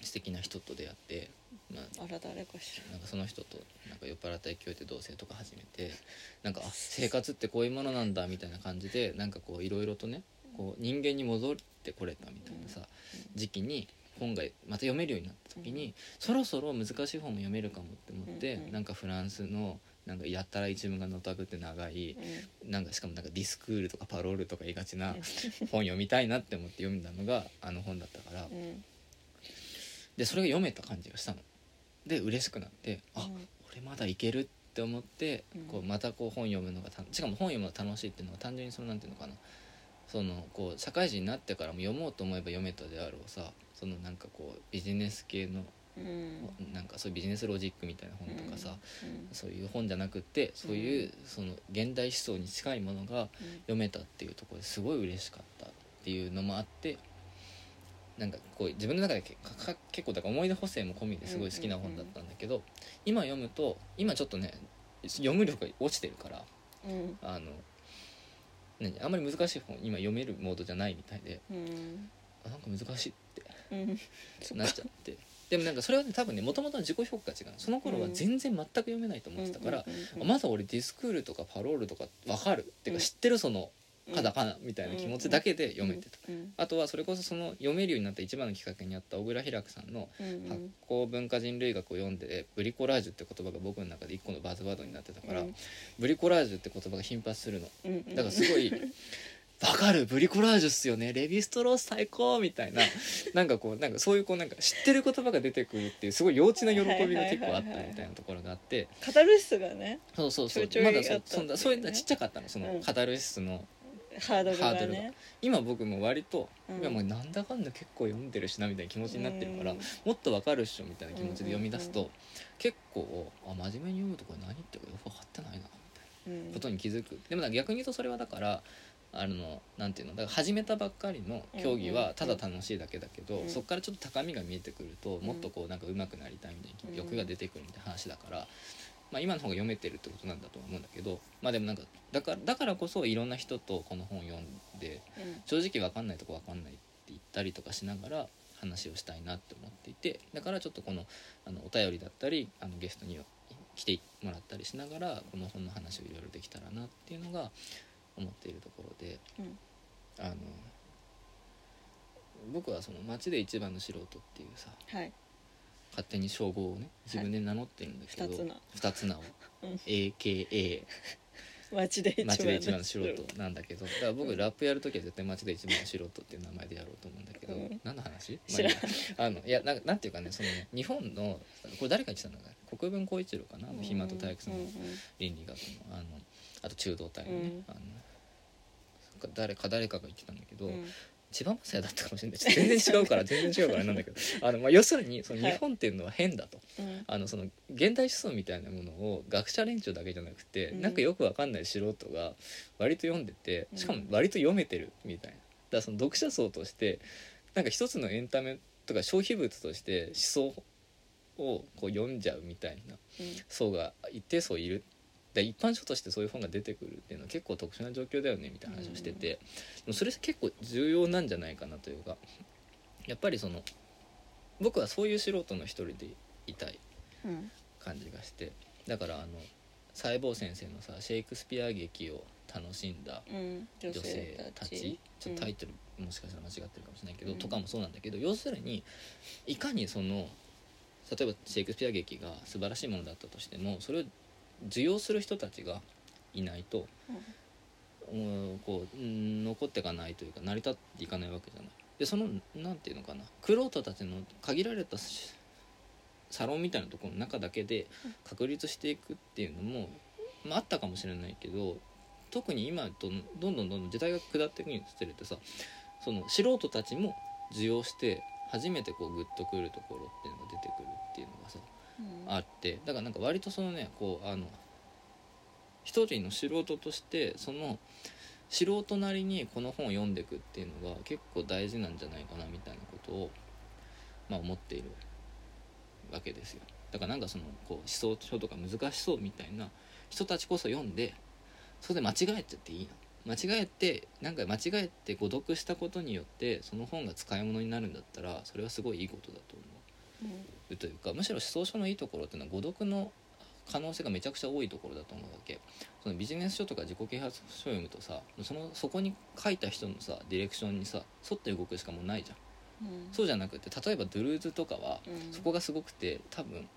素敵な人と出会って、まあ、あら誰かしなんかその人となんか酔っ払った勢いで同棲とか始めてなんかあ生活ってこういうものなんだみたいな感じでなんかこういろいろとねこう人間に戻ってこれたみたいなさ時期に本がまた読めるようになった時にそろそろ難しい本も読めるかもって思ってうなんかフランスのなんかやったら一文がのたくって長いらなんかしかもなんかディスクールとかパロールとか言いがちな本読みたいなって思って読んだのがあの本だったからでそれが読めた感じがしたの。で嬉しくなってあうん。俺まだいけるって思って、うん。こうまたこう本読むのがたしかも本読むのが楽しいっていうのは単純にそのなんていうのかな。そのこう社会人になってからも読もうと思えば読めたであろうさそのなんかこうビジネス系の、うん。なんかそういうビジネスロジックみたいな本とかさ、うん。そういう本じゃなくってそういうその現代思想に近いものが読めたっていうところですごい嬉しかったっていうのもあってなんかこう自分の中でけかか結構だから思い出補正も込みですごい好きな本だったんだけど、今読むと今ちょっとね読む力が落ちてるからうん。あの何あんまり難しい本今読めるモードじゃないみたいでうん。あなんか難しいってうん。なっかちゃって。でもなんかそれはね多分ねもともとの自己評価が違うその頃は全然全く読めないと思ってたから、まだ俺ディスクールとかパロールとか分かるっていううん。か知ってるそのカタカナみたいな気持ちだけで読めてた、うんあとはそれこそその読めるようになった一番のきっかけにあった小倉平久さんのうん発酵文化人類学を読んでブリコラージュって言葉が僕の中で一個のバズワードになってたから、うん。ブリコラージュって言葉が頻発するの。だからすごい「わかるブリコラージュっすよね。レヴィストロース最高!」みたいな。なんかこうなんかそういうこうなんか知ってる言葉が出てくるっていうすごい幼稚な喜びが結構あったみたいなところがあって。カタルシスがねそうそうそう。まだそそんなそういうのちっちゃかったの。そのうん。カタルシスのハードルハードルが。今僕も割と、うん。いやもうなんだかんだ結構読んでるしなみたいな気持ちになってるから、うん。もっとわかるっしょみたいな気持ちで読み出すと、うん結構あ真面目に読むとこれ何言ってるかよく分かってないなみたいうん。なことに気づく。でもなんか逆に言うとそれはだからあのなんていうのだから始めたばっかりの競技はただ楽しいだけだけど、うん。そこからちょっと高みが見えてくると、ん。もっとこうなんか上手くなりたいみたいなうん。欲が出てくるみたいな話だから、まあ、今の方が読めてるってことなんだとは思うんだけどまあでもなんかだからだからこそいろんな人とこの本を読んでうん。正直分かんないとこ分かんないって言ったりとかしながら話をしたいなって思っていてだからちょっとこのあのお便りだったりあのゲストに来てもらったりしながらこの本の話をいろいろできたらなっていうのが思っているところで、うん。あの僕はその町で一番の素人っていうさはい勝手に称号をね自分で名乗ってるんだけど、二つ名。二つ名を、うん。AKA 街で一番町で一番の素人なんだけどだから僕うん。ラップやる時は絶対町で一番の素人っていう名前でやろうと思うんだけど、うん。何の話、まああのいやなんなんていうかねそのね日本のこれ誰が言ってたんだか国分光一郎かな？暇と体育さんの倫理学のあのあと中道体のね、うん。あの誰か誰かが言ってたんだけど、うんうん千葉雅也だったかもしれない。全然違うから全然違うからなんだけど。あの、まあ、要するにそのはい。日本っていうのは変だと、うん。あのその現代思想みたいなものを学者連中だけじゃなくて、うん。なんかよくわかんない素人が割と読んでてしかも割と読めてるみたいな。だからその読者層としてなんか一つのエンタメとか消費物として思想をこう読んじゃうみたいな層が一定層いるで一般書としてそういう本が出てくるっていうのは結構特殊な状況だよねみたいな話をしてて、でもそれ結構重要なんじゃないかなというかやっぱりその僕はそういう素人の一人でいたいうん。感じがして。だからあの細胞先生のさシェイクスピア劇を楽しんだうん。女性たち。ちょっとタイトルもしかしたら間違ってるかもしれないけど、うん。とかもそうなんだけど要するにいかにその例えばシェイクスピア劇が素晴らしいものだったとしてもそれを受容する人たちがいないと、うん。こううん残っていかないというか成り立っていかないわけじゃない。でそのなんていうのかな。玄人たちの限られたしサロンみたいなところの中だけで確立していくっていうのも、まあ、あったかもしれないけど特に今とどんどんどんどん時代が下っていくにつれてさその素人たちも受容して初めてこうグッとくるところっていうのが出てくるっていうのがさうんあってだからなんか割とそのねこうあの一人の素人としてその素人なりにこの本を読んでいくっていうのが結構大事なんじゃないかなみたいなことをまあ思っているわけですよ。だからなんかそのこう思想書とか難しそうみたいな人たちこそ読んでそれで間違えちゃっていいの間違えてなんか間違えて誤読したことによってその本が使い物になるんだったらそれはすごいいいことだと思う。うん。というかむしろ思想書のいいところっていうのは誤読の可能性がめちゃくちゃ多いところだと思うわけ。そのビジネス書とか自己啓発書を読むとさそのそこに書いた人のさディレクションにさ沿って動くしかもうないじゃん。うん。そうじゃなくて例えばドゥルーズとかはうん。そこがすごくて多分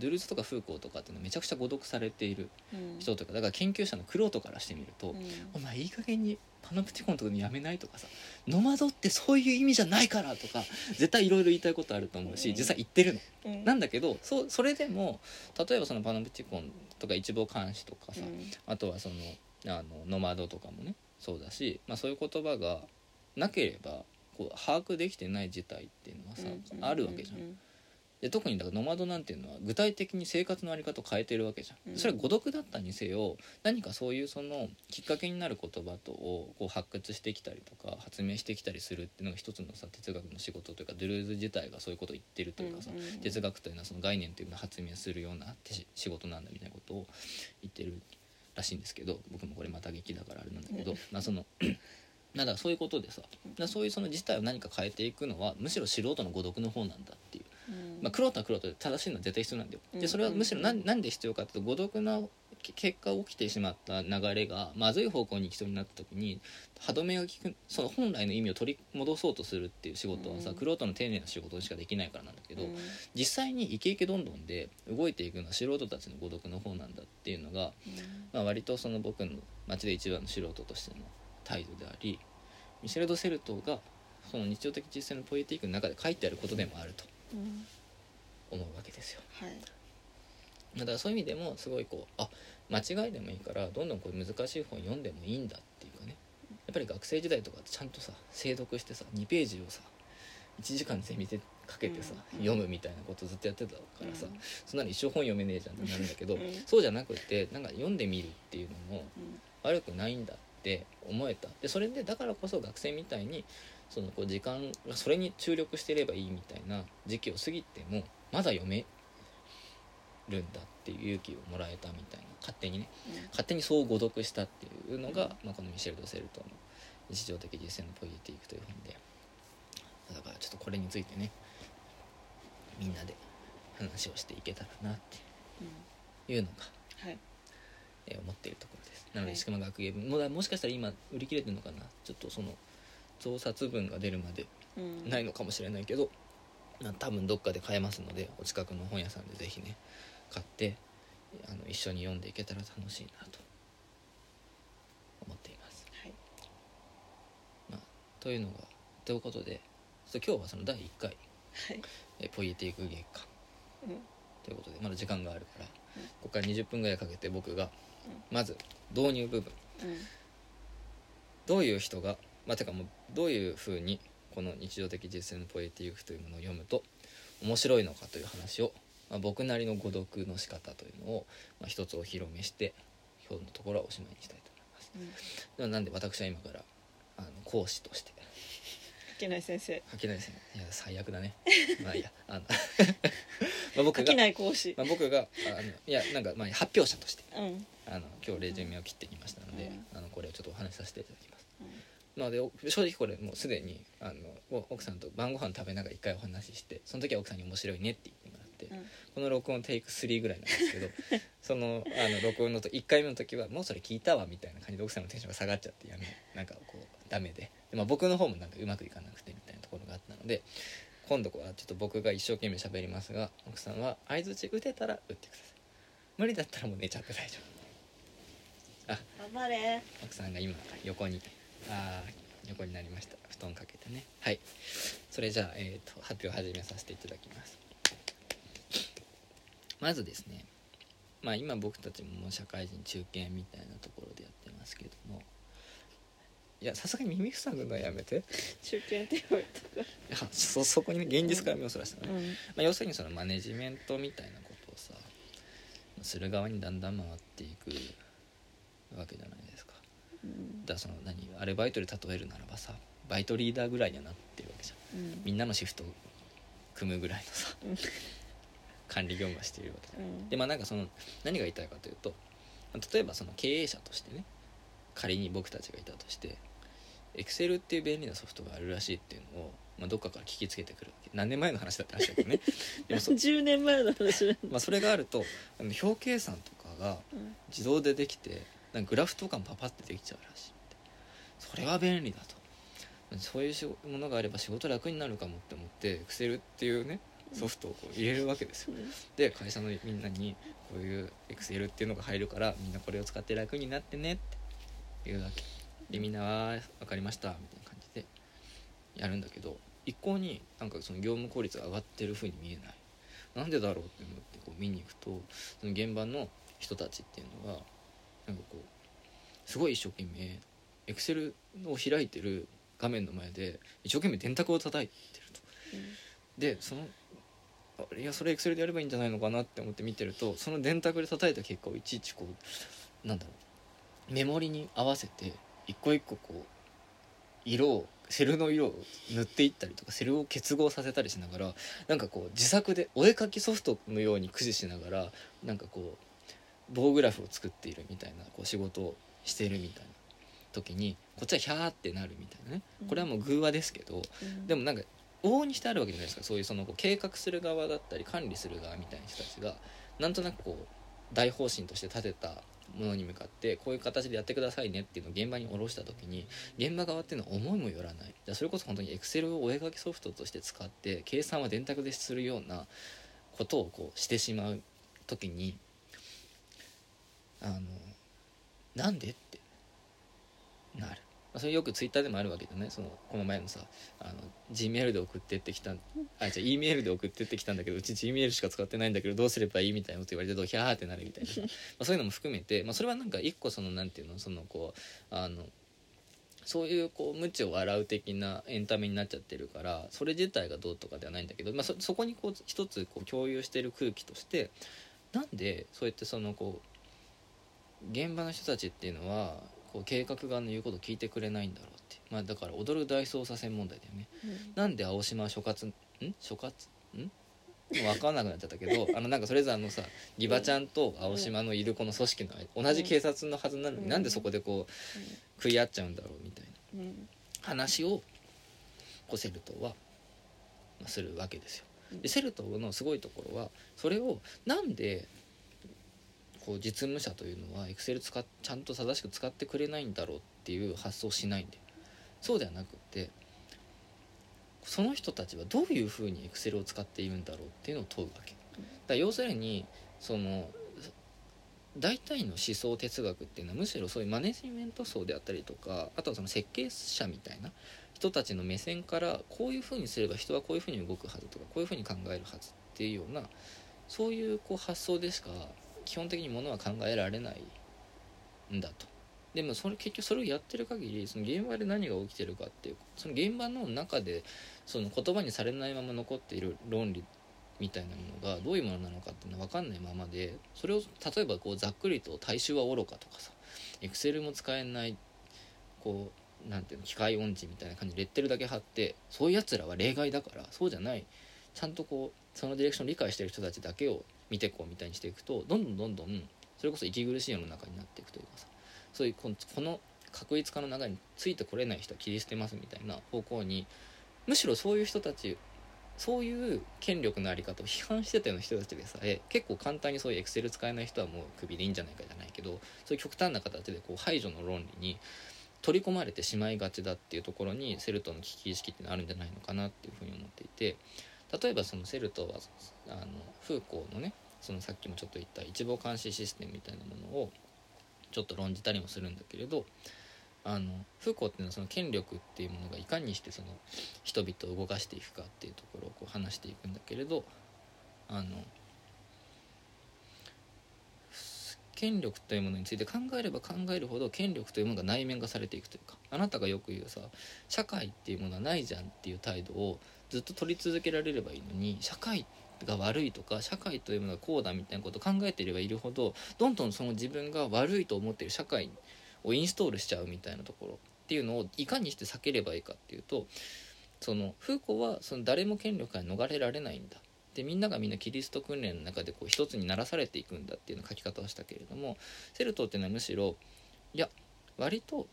ドゥルーズとかフーコーとかっていうのはめちゃくちゃ誤読されているうん。人とかだから研究者のクロートからしてみると、うん。お前いい加減にパノプティコンとかにやめないとかさノマドってそういう意味じゃないからとか絶対いろいろ言いたいことあると思うしうん。実際言ってるの。うん。なんだけどそそれでも例えばそのパノプティコンとか一望監視とかさ、うん。あとはそのあのノマドとかもねそうだし、まあ、そういう言葉がなければこう把握できてない事態っていうのはさ、うん。あるわけじゃん。うんで特にだからノマドなんていうのは具体的に生活の在り方を変えてるわけじゃん、うん。それは誤読だったにせよ何かそういうそのきっかけになる言葉とをこう発掘してきたりとか発明してきたりするっていうのが一つのさ哲学の仕事というかドゥルーズ自体がそういうことを言ってるというかさ、哲学というのはその概念というのを発明するようなし仕事なんだみたいなことを言ってるらしいんですけど僕もこれまた劇だからあれなんだけど、うん。まあその だからそういうことでさそういうその事態を何か変えていくのはむしろ素人の誤読の方なんだっていう。うんまあ、黒とは黒とで正しいのは絶対必要なんだよ。うん。でそれはむしろ何なんで必要かっていうと誤読なけ結果起きてしまった流れがまずい方向に行きそうになった時に歯止めが効くその本来の意味を取り戻そうとするっていう仕事はさうん。黒との丁寧な仕事しかできないからなんだけど、うん。実際にイケイケどんどんで動いていくのは素人たちの誤読の方なんだっていうのが、まあ、割とその僕の街で一番の素人としての態度でありミシェル・ド・セルトがその日常的実践のポエティックの中で書いてあることでもあると。うん思うわけですよ。はい。だからそういう意味でもすごいこうあ間違いでもいいからどんどんこう難しい本読んでもいいんだっていうかね。やっぱり学生時代とかちゃんとさ精読してさ2ページをさ1時間ゼミでかけてさ、うん。読むみたいなことずっとやってたからさ、うん。そんなの一生本読めねえじゃんってなるんだけど、うん。そうじゃなくてなんか読んでみるっていうのもうん。悪くないんだって思えた。でそれでだからこそ学生みたいにそのこう時間がそれに注力してればいいみたいな時期を過ぎてもまだ読めるんだっていう勇気をもらえたみたいな勝手にね勝手にそう誤読したっていうのが、まあ、このミシェル・ド・セルトの「日常的実践のポイエティック」という本でだからちょっとこれについてねみんなで話をしていけたらなってうんいうのがはい。えー思っているところです。なのではい。宿間学芸部ももしかしたら今売り切れてるのかな。ちょっとその増刷分が出るまでうん。ないのかもしれないけど、な多分どっかで買えますのでお近くの本屋さんでぜひね買ってあの一緒に読んでいけたら楽しいなと思っています、はい。まあ、というのがということで今日はその第1回はい。えーポイエティック月間。うん。ということでまだ時間があるから、うん。ここから20分ぐらいかけて僕がまず導入部分。うん。どういう人がまあてかもうどういうふうにこの日常的実践のポエティックというものを読むと面白いのかという話を、まあ、僕なりの誤読の仕方というのを、まあ、一つお披露目して今日のところはおしまいにしたいと思います。うん。ではなんで私は今からあの講師として。書けない先生。書けないですねいや最悪だね。まあいいや。あの まあ僕が書けない講師。まあ、僕があのいやなんかまあ発表者としてうん。あの今日レジュメを切ってきましたので、うん。あのこれをちょっとお話しさせていただきます。うんなのでお正直これもうすでにあのお奥さんと晩ご飯食べながら一回お話ししてその時は奥さんに面白いねって言ってもらって、うん。この録音テイク3ぐらいなんですけど そのあの録音のと1回目の時はもうそれ聞いたわみたいな感じで奥さんのテンションが下がっちゃってやめなんかこうダメで。で、まあ、僕の方もなんかうまくいかなくてみたいなところがあったので今度はちょっと僕が一生懸命喋りますが奥さんは相づち打てたら打ってください。無理だったらもう寝ちゃって大丈夫。頑張れ。奥さんが今横にあー横になりました。布団かけてね。はい。それじゃあ、えー、と発表始めさせていただきます。まずですね。まあ今僕たちも社会人中堅みたいなところでやってますけども。いやさすがに耳塞ぐのはやめて。い中堅って言われたかやそそこに現実から目をそらしたのね、らうん。まあ、要するにそのマネジメントみたいなことをさする側にだんだん回っていくわけじゃないですか。うんだその何アルバイトで例えるならばさバイトリーダーぐらいにはなってるわけじゃん。うん。みんなのシフトを組むぐらいのさうん。管理業務はしているわけじゃん。うん。でまあなんかその何が言いたいかというとまあ例えばその経営者としてね仮に僕たちがいたとしてエクセルっていう便利なソフトがあるらしいっていうのを、まあ、どっかから聞きつけてくるわけ。何年前の話だって話だけどね。でもそ,、10年前の話まあ、それがあるとあの表計算とかがうん。自動でできてなんかグラフとかもパパってできちゃうらしいそれは便利だと。そういうしものがあれば仕事楽になるかもって思って Excel っていうねソフトを入れるわけですよ。で会社のみんなにこういう Excel っていうのが入るからみんなこれを使って楽になってねって言うわけ。でみんなは分かりましたみたいな感じでやるんだけど一向になんかその業務効率が上がってる風に見えない。なんでだろうって思ってこう見に行くとその現場の人たちっていうのがなんかこうすごい一生懸命 Excel を開いてる画面の前で一生懸命電卓を叩いてると。でそのあいやそれ Excel でやればいいんじゃないのかなって思って見てるとその電卓で叩いた結果をいちいちこうなんだろうメモリに合わせて一個一個こう色をセルの色を塗っていったりとかセルを結合させたりしながらなんかこう自作でお絵描きソフトのように駆使しながらなんかこう棒グラフを作っているみたいなこう仕事をしているみたいな時にこっちはヒャーってなるみたいなね。これはもう偶話ですけどうん。でもなんか往々にしてあるわけじゃないですか。そういうそのこう計画する側だったり管理する側みたいな人たちがなんとなくこう大方針として立てたものに向かってこういう形でやってくださいねっていうのを現場に下ろした時に現場側っていうのは思いもよらない。じゃあそれこそ本当に Excel をお絵描きソフトとして使って計算は電卓でするようなことをこうしてしまう時にあのなんでってなる。まあそれよくツイッターでもあるわけでね。そのこの前のさあの G メールで送ってってきたあじゃあ E メールで送ってってきたんだけどうち G メールしか使ってないんだけどどうすればいいみたいなこと言われてどうヒャーってなるみたいな。さまあそういうのも含めて、まあ、それはなんか一個そのなんていうのそのこうあのそういうこう無知を洗う的なエンタメになっちゃってるからそれ自体がどうとかではないんだけど、まあ、そそこにこう一つこう共有してる空気としてなんでそうやってそのこう現場の人たちっていうのはこう計画側の言うことを聞いてくれないんだろうって。まあだから踊る大捜査線問題だよね。うん。なんで青島所轄ん？所轄？ん？分かんなくなっちゃったけど あのなんかそれぞれあのさギバちゃんと青島のいるこの組織の同じ警察のはずなのに、うん。なんでそこでこう食い合っちゃうんだろうみたいな。うん。話をこうセルトはまあするわけですよ。でセルトのすごいところはそれをなんでこう実務者というのはエクセル使っちゃんと正しく使ってくれないんだろうっていう発想しないんだよ。そうではなくってその人たちはどういうふうにエクセルを使っているんだろうっていうのを問うわけ。だ要するにその大体の思想哲学っていうのはむしろそういうマネジメント層であったりとかあとはその設計者みたいな人たちの目線からこういうふうにすれば人はこういうふうに動くはずとかこういうふうに考えるはずっていうようなそういうこう発想でしか基本的にものは考えられないんだと。でもそれ結局それをやってる限りその現場で何が起きてるかっていうその現場の中でその言葉にされないまま残っている論理みたいなものがどういうものなのかっていうのは分かんないままでそれを例えばこうざっくりと大衆は愚かとかさエクセルも使えないこうなんていうの機械音痴みたいな感じでレッテルだけ貼ってそういうやつらは例外だからそうじゃないちゃんとこうそのディレクションを理解してる人たちだけを見てこうみたいにしていくとどんどんどんどんそれこそ息苦しい世の中になっていくというかさそういうこのこの確率化の流れについてこれない人は切り捨てますみたいな方向にむしろそういう人たちそういう権力のあり方を批判してたような人たちでさえ結構簡単にそういうエクセル使えない人はもうクビでいいんじゃないかじゃないけどそういう極端な形でこう排除の論理に取り込まれてしまいがちだっていうところにセルトの危機意識っていうのあるんじゃないのかなっていうふうに思っていて例えばそのセルトはあのフーコーのねそのさっきもちょっと言った一望監視システムみたいなものをちょっと論じたりもするんだけれどあのフーコーっていうのはその権力っていうものがいかにしてその人々を動かしていくかっていうところをこう話していくんだけれどあの権力というものについて考えれば考えるほど権力というものが内面化されていくというかあなたがよく言うさ社会っていうものはないじゃんっていう態度をずっと取り続けられればいいのに社会が悪いとか社会というものがこうだみたいなことを考えていればいるほどどんどんその自分が悪いと思ってる社会をインストールしちゃうみたいなところっていうのをいかにして避ければいいかっていうとそのフーコはその誰も権力から逃れられないんだ。でみんながみんなキリスト訓練の中でこう一つにならされていくんだっていうの書き方をしたけれどもセルトっていうのはむしろいや割と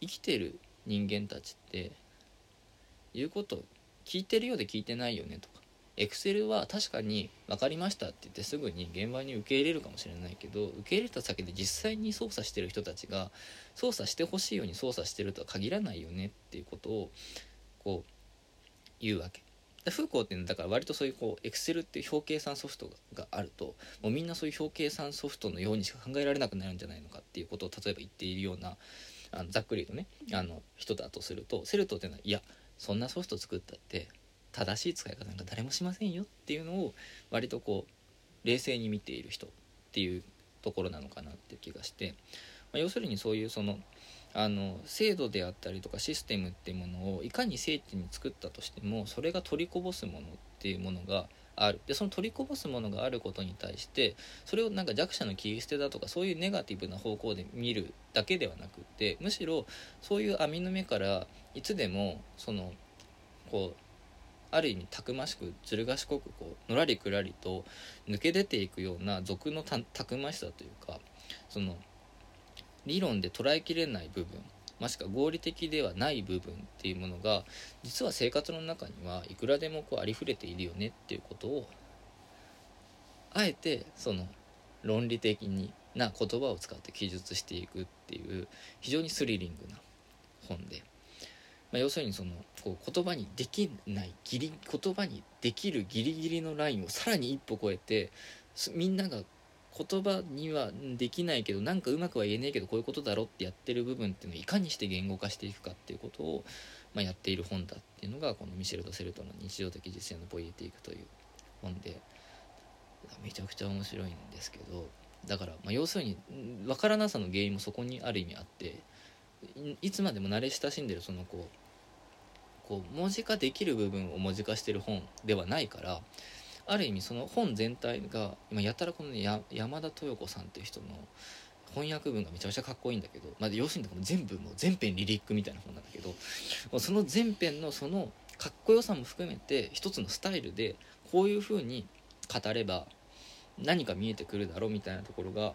生きてる人間たちって言うこと聞いてるようで聞いてないよねとかエクセルは確かに分かりましたって言ってすぐに現場に受け入れるかもしれないけど受け入れた先で実際に操作してる人たちが操作してほしいように操作してるとは限らないよねっていうことをこう言うわけ。フーコーっていうのはだから割とそういうこうエクセルっていう表計算ソフトがあるともうみんなそういう表計算ソフトのようにしか考えられなくなるんじゃないのかっていうことを例えば言っているようなあのざっくり言うとねあの人だとするとセルトっていうのはいやそんなソフト作ったって正しい使い方なんか誰もしませんよっていうのを割とこう冷静に見ている人っていうところなのかなっていう気がして、まあ、要するにそういうそのあの制度であったりとかシステムっていうものをいかに精緻に作ったとしてもそれが取りこぼすものっていうものがある。でその取りこぼすものがあることに対してそれをなんか弱者の切り捨てだとかそういうネガティブな方向で見るだけではなくってむしろそういう網の目からいつでもそのこうある意味たくましくずる賢くこうのらりくらりと抜け出ていくような俗のたくましさというかその理論で捉えきれない部分もしくは合理的ではない部分っていうものが実は生活の中にはいくらでもこうありふれているよねっていうことをあえてその論理的にな言葉を使って記述していくっていう非常にスリリングな本で、まあ、要するにそのこう言葉にできないギリ言葉にできるギリギリのラインをさらに一歩超えてみんなが言葉にはできないけどなんかうまくは言えねえけどこういうことだろってやってる部分っていうのをいかにして言語化していくかっていうことを、まあ、やっている本だっていうのがこのミシェル・ド・セルトの日常的実践のポイエティークという本でめちゃくちゃ面白いんですけどだから、まあ、要するに分からなさの原因もそこにある意味あっていつまでも慣れ親しんでるそのこうこう文字化できる部分を文字化してる本ではないからある意味その本全体が今やたらこの、ね、山田豊子さんっていう人の翻訳文がめちゃくちゃかっこいいんだけど、まあ、要するに全部もう全編リリックみたいな本なんだけどその全編のそのかっこよさも含めて一つのスタイルでこういう風に語れば何か見えてくるだろうみたいなところが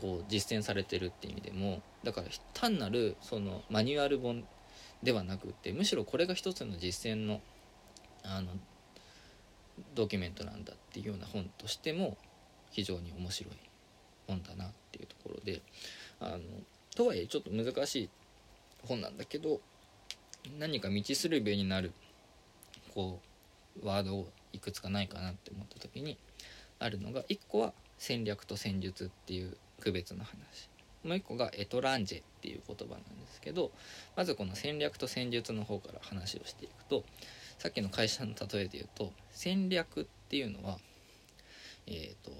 こう実践されてるって意味でもだから単なるそのマニュアル本ではなくってむしろこれが一つの実践のあのドキュメントなんだっていうような本としても非常に面白い本だなっていうところであのとはいえちょっと難しい本なんだけど何か道しるべになるこうワードをいくつかないかなって思った時にあるのが1個は戦略と戦術っていう区別の話。もう1個がエトランジェっていう言葉なんですけどまずこの戦略と戦術の方から話をしていくとさっきの会社の例えで言うと戦略っていうのは、えーと、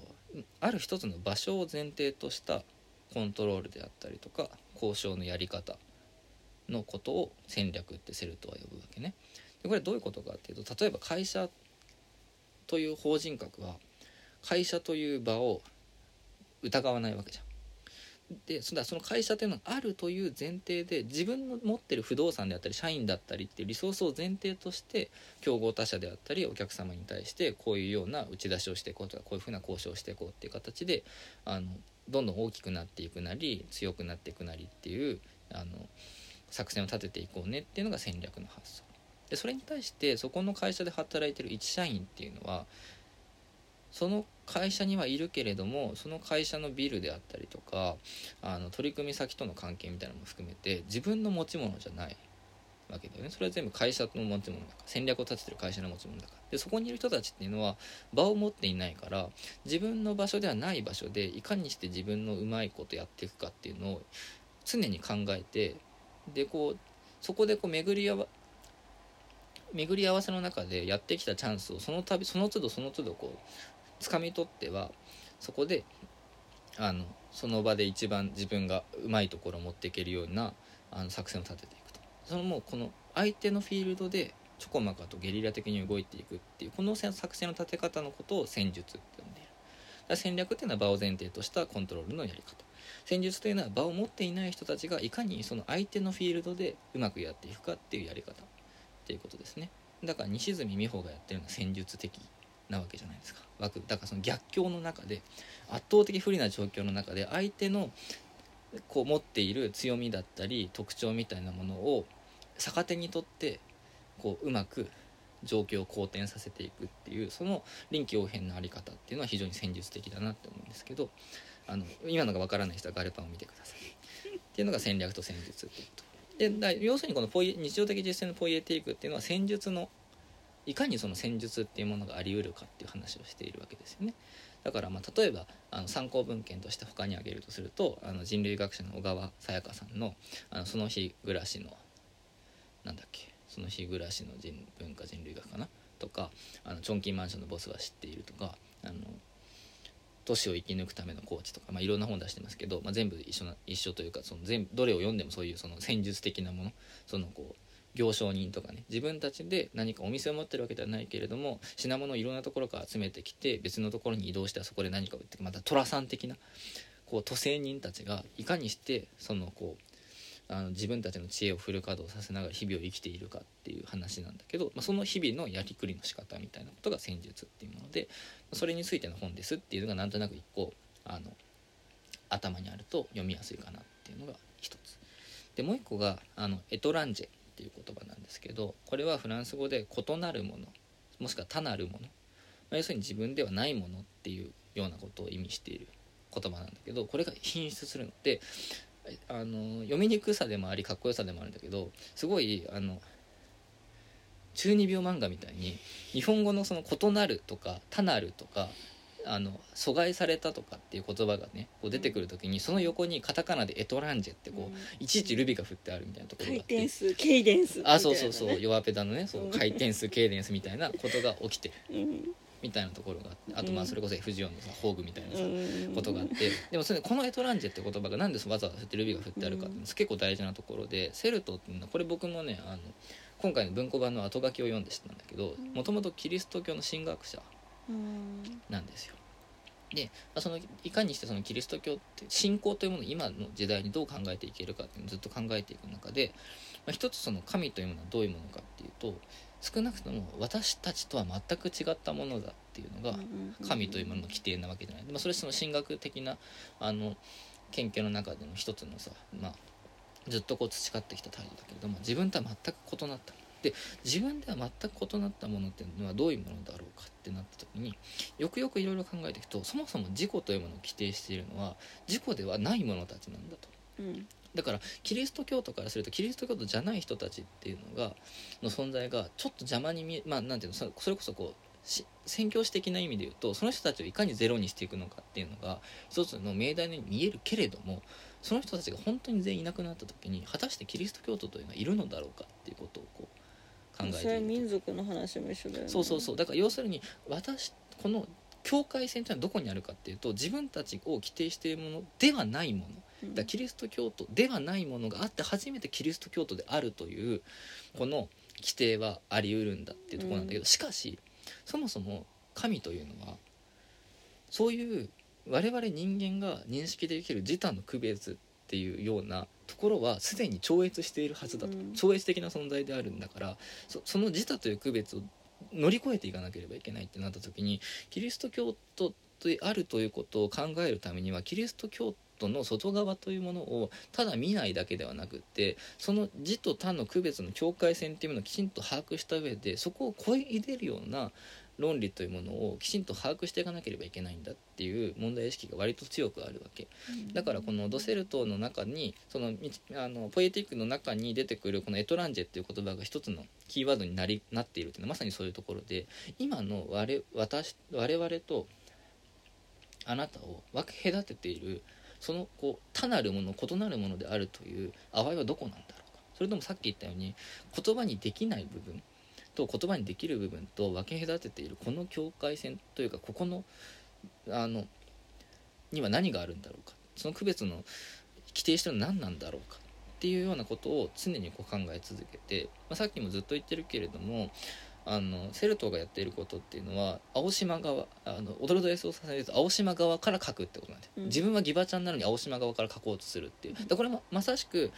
ある一つの場所を前提としたコントロールであったりとか交渉のやり方のことを戦略ってセルトは呼ぶわけね。でこれどういうことかっていうと例えば会社という法人格は会社という場を疑わないわけじゃん。でその会社というのがあるという前提で自分の持ってる不動産であったり社員だったりっていうリソースを前提として競合他社であったりお客様に対してこういうような打ち出しをしていこうとかこういうふうな交渉をしていこうっていう形であのどんどん大きくなっていくなり強くなっていくなりっていうあの作戦を立てていこうねっていうのが戦略の発想。でそれに対してそこの会社で働いてる一社員っていうのはその会社にはいるけれどもその会社のビルであったりとかあの取り組み先との関係みたいなのも含めて自分の持ち物じゃないわけだよね。それは全部会社の持ち物だから戦略を立ててる会社の持ち物だから。でそこにいる人たちっていうのは場を持っていないから自分の場所ではない場所でいかにして自分のうまいことやっていくかっていうのを常に考えてでこうそこでこう巡り合わ巡り合わせの中でやってきたチャンスをその度その都度その都度こう掴み取ってはそこであのその場で一番自分がうまいところを持っていけるようなあの作戦を立てていくと。そのもうこの相手のフィールドでちょこまかとゲリラ的に動いていくっていうこの作戦の立て方のことを戦術って呼んでいる。だ戦略っていうのは場を前提としたコントロールのやり方。戦術というのは場を持っていない人たちがいかにその相手のフィールドでうまくやっていくかっていうやり方っていうことですね。だから西住美穂がやってるのは戦術的なわけじゃないですか。枠だからその逆境の中で圧倒的不利な状況の中で相手のこう持っている強みだったり特徴みたいなものを逆手にとってこううまく状況を好転させていくっていうその臨機応変なあり方っていうのは非常に戦術的だなって思うんですけどあの今のがわからない人はガルパンを見てください。っていうのが戦略と戦術っていうこと。で要するにこのポイ日常的実践のポイエティークっていうのは戦術のいかにその戦術っていうものがあり得るかっていう話をしているわけですよね。だからまあ例えばあの参考文献として他に挙げるとするとあの人類学者の小川さやかさんのあのその日暮らしのなんだっけその日暮らしの人文化人類学かな？とかあのチョンキンマンションのボスは知っているとかあの都市を生き抜くためのコーチとか、まあ、いろんな本出してますけど、まあ、全部一緒な一緒というかその全部どれを読んでもそういうその戦術的なものそのこう行商人とかね自分たちで何かお店を持ってるわけではないけれども品物をいろんなところから集めてきて別のところに移動してはそこで何か売ってまた寅さん的なこう都政人たちがいかにしてそのこうあの自分たちの知恵をフル稼働させながら日々を生きているかっていう話なんだけど、まあ、その日々のやりくりの仕方みたいなことが戦術っていうものでそれについての本ですっていうのがなんとなく一個あの頭にあると読みやすいかなっていうのが一つ。でもう一個があのエトランジェ。っていう言葉なんですけどこれはフランス語で異なるものもしくは他なるもの、まあ、要するに自分ではないものっていうようなことを意味している言葉なんだけどこれが品質するのであの読みにくさでもありかっこよさでもあるんだけどすごいあの中二病漫画みたいに日本語のその異なるとか他なるとかあの阻害されたとかっていう言葉がねこう出てくる時にその横にカタカナでエトランジェってこう、うん。いちいちルビが振ってあるみたいなところ回があって。転数ケイデンスあそうそうそう弱ペダのね。そう回転数ケイデンスみたいなことが起きてるうん。みたいなところがあってあとまうん。あそれこそ F14 のさ宝具みたいなさ、うん。ことがあって。でもそれこのエトランジェって言葉がなんでわざわざそうやってルビが振ってあるかって結構大事なところでセルトっていうのはこれ僕もねあの今回の文庫版の後書きを読んで知ったんだけどもともとキリスト教の神学者うんなんですよ。でまあそのいかにしてそのキリスト教って信仰というものを今の時代にどう考えていけるかっていうのをずっと考えていく中で、まあ、一つその神というものはどういうものかっていうと少なくとも私たちとは全く違ったものだっていうのが神というものの規定なわけじゃない、まあ、それその神学的なあの研究の中での一つのさ、まあ、ずっとこう培ってきた態度だけれども自分とは全く異なったで自分では全く異なったものっていうのはどういうものだろうかってなった時によくよくいろいろ考えていくとそもそも自己というものを規定しているのは自己ではないものたちなんだと。うんだからキリスト教徒からするとキリスト教徒じゃない人たちっていうのがの存在がちょっと邪魔に見えまあなんていうのそそれこそこうし宣教師的な意味で言うとその人たちをいかにゼロにしていくのかっていうのが一つの命題に見えるけれどもその人たちが本当に全員いなくなった時に果たしてキリスト教徒というのはいるのだろうかっていうことをこう考えていそれはる民族の話も一緒だよね。そうそうそう。だから要するに私この境界線というのはどこにあるかっていうと自分たちを規定しているものではないもの。うん。だキリスト教徒ではないものがあって初めてキリスト教徒であるというこの規定はあり得るんだっていうところなんだけど、しかしそもそも神というのはそういう我々人間が認識できる自他の区別っていうようなところはすでに超越しているはずだと、うん。超越的な存在であるんだからそその自他という区別を乗り越えていかなければいけないってなった時にキリスト教徒であるということを考えるためにはキリスト教トの外側というものをただ見ないだけではなくってその字と他の区別の境界線っていうものをきちんと把握した上でそこを超え入れるような論理というものをきちんと把握していかなければいけないんだっていう問題意識が割と強くあるわけ。だからこのドセルトの中にそのみあのポエティックの中に出てくるこのエトランジェっていう言葉が一つのキーワードになりなっているっていうのはまさにそういうところで今の我私我々とあなたを分け隔てているそのこう他なるもの異なるものであるという淡いはどこなんだろうか。それともさっき言ったように言葉にできない部分と言葉にできる部分と分け隔てているこの境界線というかここのあのには何があるんだろうか。その区別の規定してるのは何なんだろうかっていうようなことを常にこう考え続けて、まあ、さっきもずっと言ってるけれどもあのセルトがやっていることっていうのは青島側あの踊るド S をさせると青島側から書くってことなんで、うん。自分はギバちゃんなのに青島側から書こうとするっていう。でこれもまさしく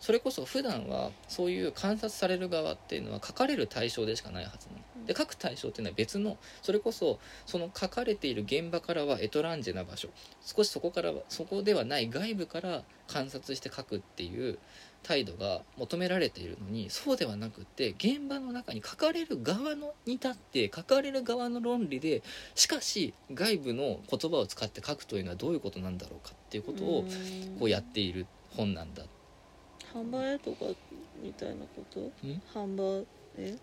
それこそ普段はそういう観察される側っていうのは書かれる対象でしかないはずなの。で書く対象っていうのは別のそれこそその書かれている現場からはエトランジェな場所。少しそこからはそこではない外部から観察して書くっていう態度が求められているのにそうではなくって現場の中に書かれる側のに立って書かれる側の論理でしかし外部の言葉を使って書くというのはどういうことなんだろうかっていうことをこうやっている本なんだ販売とかみたいなこと？ん？販売？え？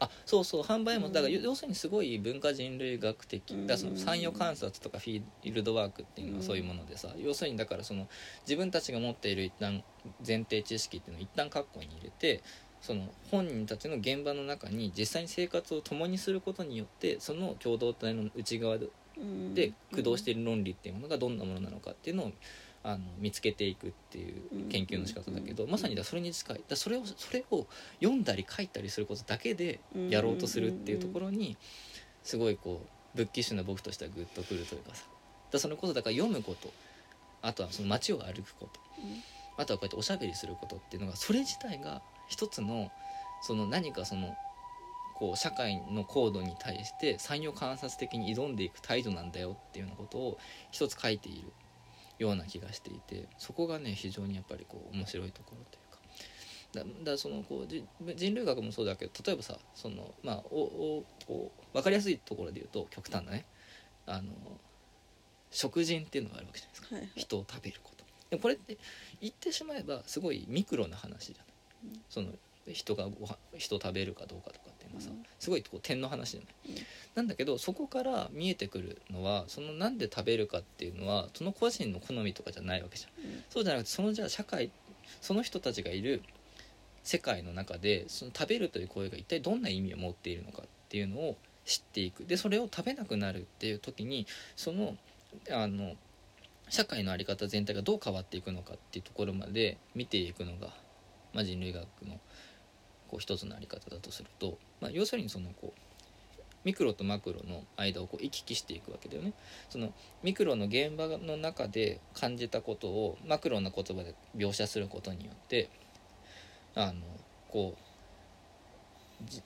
あそうそう販売もだからうん。要するにすごい文化人類学的うん。だからその産業観察とかフィールドワークっていうのはそういうものでさ要するにだからその自分たちが持っている一旦前提知識っていうのを一旦括弧に入れてその本人たちの現場の中に実際に生活を共にすることによってその共同体の内側でで駆動している論理っていうものがどんなものなのかっていうのをあの見つけていくっていう研究の仕方だけど、うんまさにだそれに近いだそれをそれを読んだり書いたりすることだけでやろうとするっていうところにすごいこうブッキッシュな僕としてはグッとくるというかさ。だそのことだから読むこと。あとはその街を歩くこと。あとはこうやっておしゃべりすることっていうのがそれ自体が一つのその何かそのこう社会の高度に対して産業観察的に挑んでいく態度なんだよっていうようなことを一つ書いているような気がしていてそこがね非常にやっぱりこう面白いところというか。だだそのこうじ人類学もそうだけど例えばさそのまあおおこう分かりやすいところで言うと極端なねあの食人っていうのがあるわけじゃないですか。はいはい。人を食べること。でもこれって言ってしまえばすごいミクロな話じゃない、うん。その人がごは人を食べるかどうかとかっていうのはさ、うん。すごいこう点の話じゃない、うんなんだけどそこから見えてくるのはそのなんで食べるかっていうのはその個人の好みとかじゃないわけじゃん。うん。そうじゃなくてそのじゃあ社会その人たちがいる世界の中でその食べるという行為が一体どんな意味を持っているのかっていうのを知っていく。でそれを食べなくなるっていう時にそのあの社会の在り方全体がどう変わっていくのかっていうところまで見ていくのが、まあ、人類学のこう一つの在り方だとすると、まあ、要するにそのこうミクロとマクロの間をこう行き来していくわけだよね。そのミクロの現場の中で感じたことをマクロな言葉で描写することによってあのこう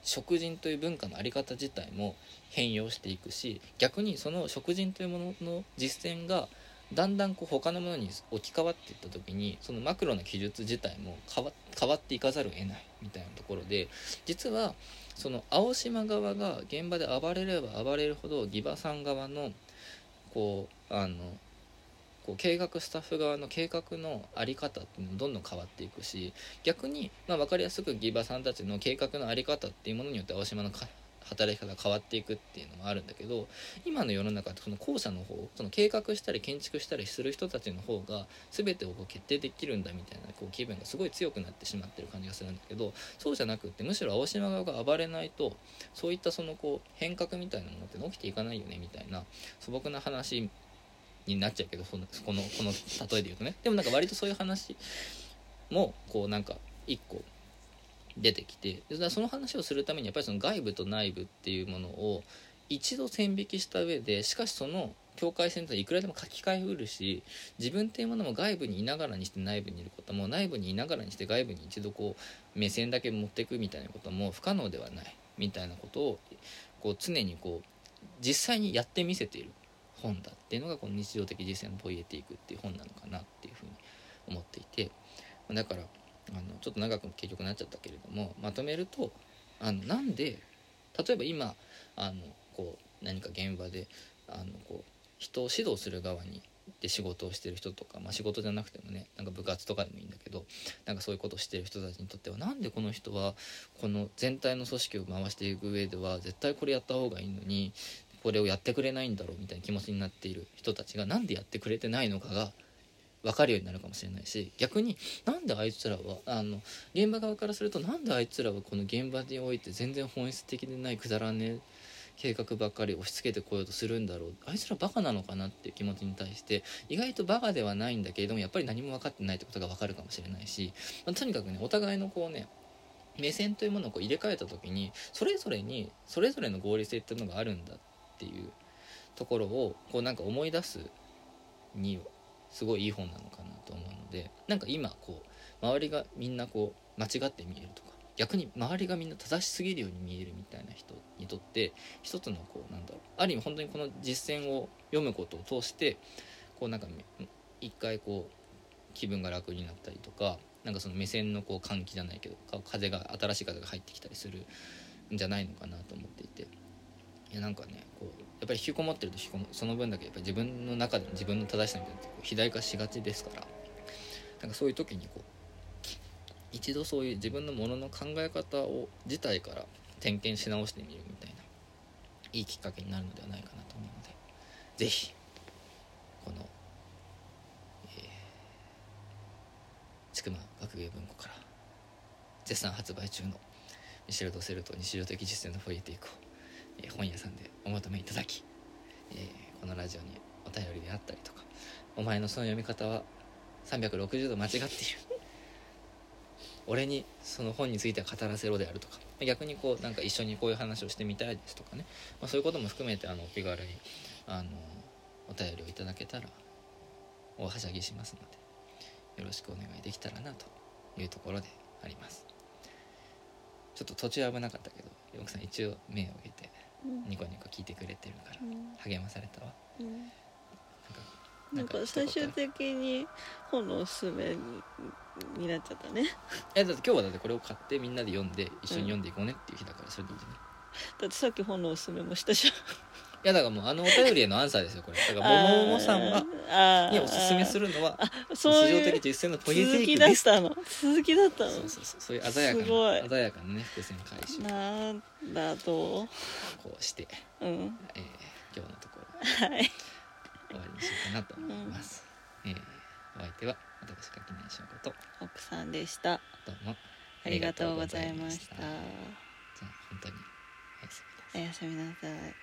食人という文化の在り方自体も変容していくし逆にその食人というものの実践がだんだんこう他のものに置き換わっていった時にそのマクロな記述自体も変わ変わっていかざるを得ないみたいなところで実はその青島側が現場で暴れれば暴れるほどギバさん側のこうあのこう計画スタッフ側の計画の在り方っていうのもどんどん変わっていくし逆に、まあ、分かりやすくギバさんたちの計画の在り方っていうものによって青島の働き方が変わっていくっていうのもあるんだけど今の世の中ってその後者の方その計画したり建築したりする人たちの方が全てをこう決定できるんだみたいなこう気分がすごい強くなってしまってる感じがするんだけどそうじゃなくってむしろ青島側が暴れないとそういったそのこう変革みたいなものって起きていかないよねみたいな素朴な話になっちゃうけどそのこのこの例えで言うとね。でもなんか割とそういう話もこうなんか一個出てきてその話をするためにやっぱりその外部と内部っていうものを一度線引きした上でしかしその境界線といくらでも書き換えうるし自分っていうものも外部にいながらにして内部にいることも内部にいながらにして外部に一度こう目線だけ持っていくみたいなことも不可能ではないみたいなことをこう常にこう実際にやってみせている本だっていうのがこの日常的実践のポイエティックっていう本なのかなっていうふうに思っていてだからあのちょっと長く結局なっちゃったけれどもまとめるとあのなんで例えば今あのこう何か現場であのこう人を指導する側にで仕事をしてる人とか、まあ、仕事じゃなくてもねなんか部活とかでもいいんだけどなんかそういうことをしてる人たちにとってはなんでこの人はこの全体の組織を回していく上では絶対これやった方がいいのにこれをやってくれないんだろうみたいな気持ちになっている人たちが何でやってくれてないのかが分かるようになるかもしれないし逆になんであいつらはあの現場側からするとなんであいつらはこの現場において全然本質的でないくだらねえ計画ばっかり押し付けてこようとするんだろうあいつらバカなのかなっていう気持ちに対して意外とバカではないんだけれどもやっぱり何も分かってないってことが分かるかもしれないし、まあとにかくねお互いのこうね目線というものをこう入れ替えた時にそれぞれにそれぞれの合理性っていうのがあるんだっていうところをこうなんか思い出すにすごいいい本なのかなと思うのでなんか今こう周りがみんなこう間違って見えるとか逆に周りがみんな正しすぎるように見えるみたいな人にとって一つのこうなんだろうある意味本当にこの実践を読むことを通してこうなんか一回こう気分が楽になったりとかなんかその目線のこう換気じゃないけど風が新しい風が入ってきたりするんじゃないのかなと思っていていやなんかねこうやっぱり引きこもってると引きこもその分だけやっぱり自分の中で自分の正しさみたいなこう肥大化しがちですからなんかそういう時にこう一度そういう自分のものの考え方を自体から点検し直してみるみたいないいきっかけになるのではないかなと思うので是非この、えー、千曲学芸文庫から絶賛発売中のミシェル・ドセルと日常的実践のフォイエティークを、本屋さんでお求めいただき、えーこのラジオにお便りであったりとかお前のその読み方は360度間違っている。俺にその本については語らせろであるとか逆にこうなんか一緒にこういう話をしてみたいですとかね、まあ、そういうことも含めてあのお気軽にあのお便りをいただけたらおはしゃぎしますのでよろしくお願いできたらなというところであります。ちょっと途中危なかったけど奥さん一応目を上げてニコニコ聞いてくれてるからうん。励まされたわ。うん。なかなんんか最終的に本のおすすめにになっちゃったね。えだって今日はだってこれを買ってみんなで読んで一緒に読んでいこうねっていう日だからそれでいいじゃない？だってさっき本のおすすめもしたじゃん。いやだからもうあのお便りへのアンサーですよこれ。だからもももさんはにおすすめするのはそう日常的実践のポイエテクです。だったの続きだったの？そうそうそうそういう鮮やかな鮮やかなね伏線回収。をなんだと？こうして、うん。えー今日のところ。ははい。終わりにしようかなと思います、えーお相手は私垣内翔子と奥さんでした。どうもありがとうございました。じゃあ本当におやすみなさいおやすみなさい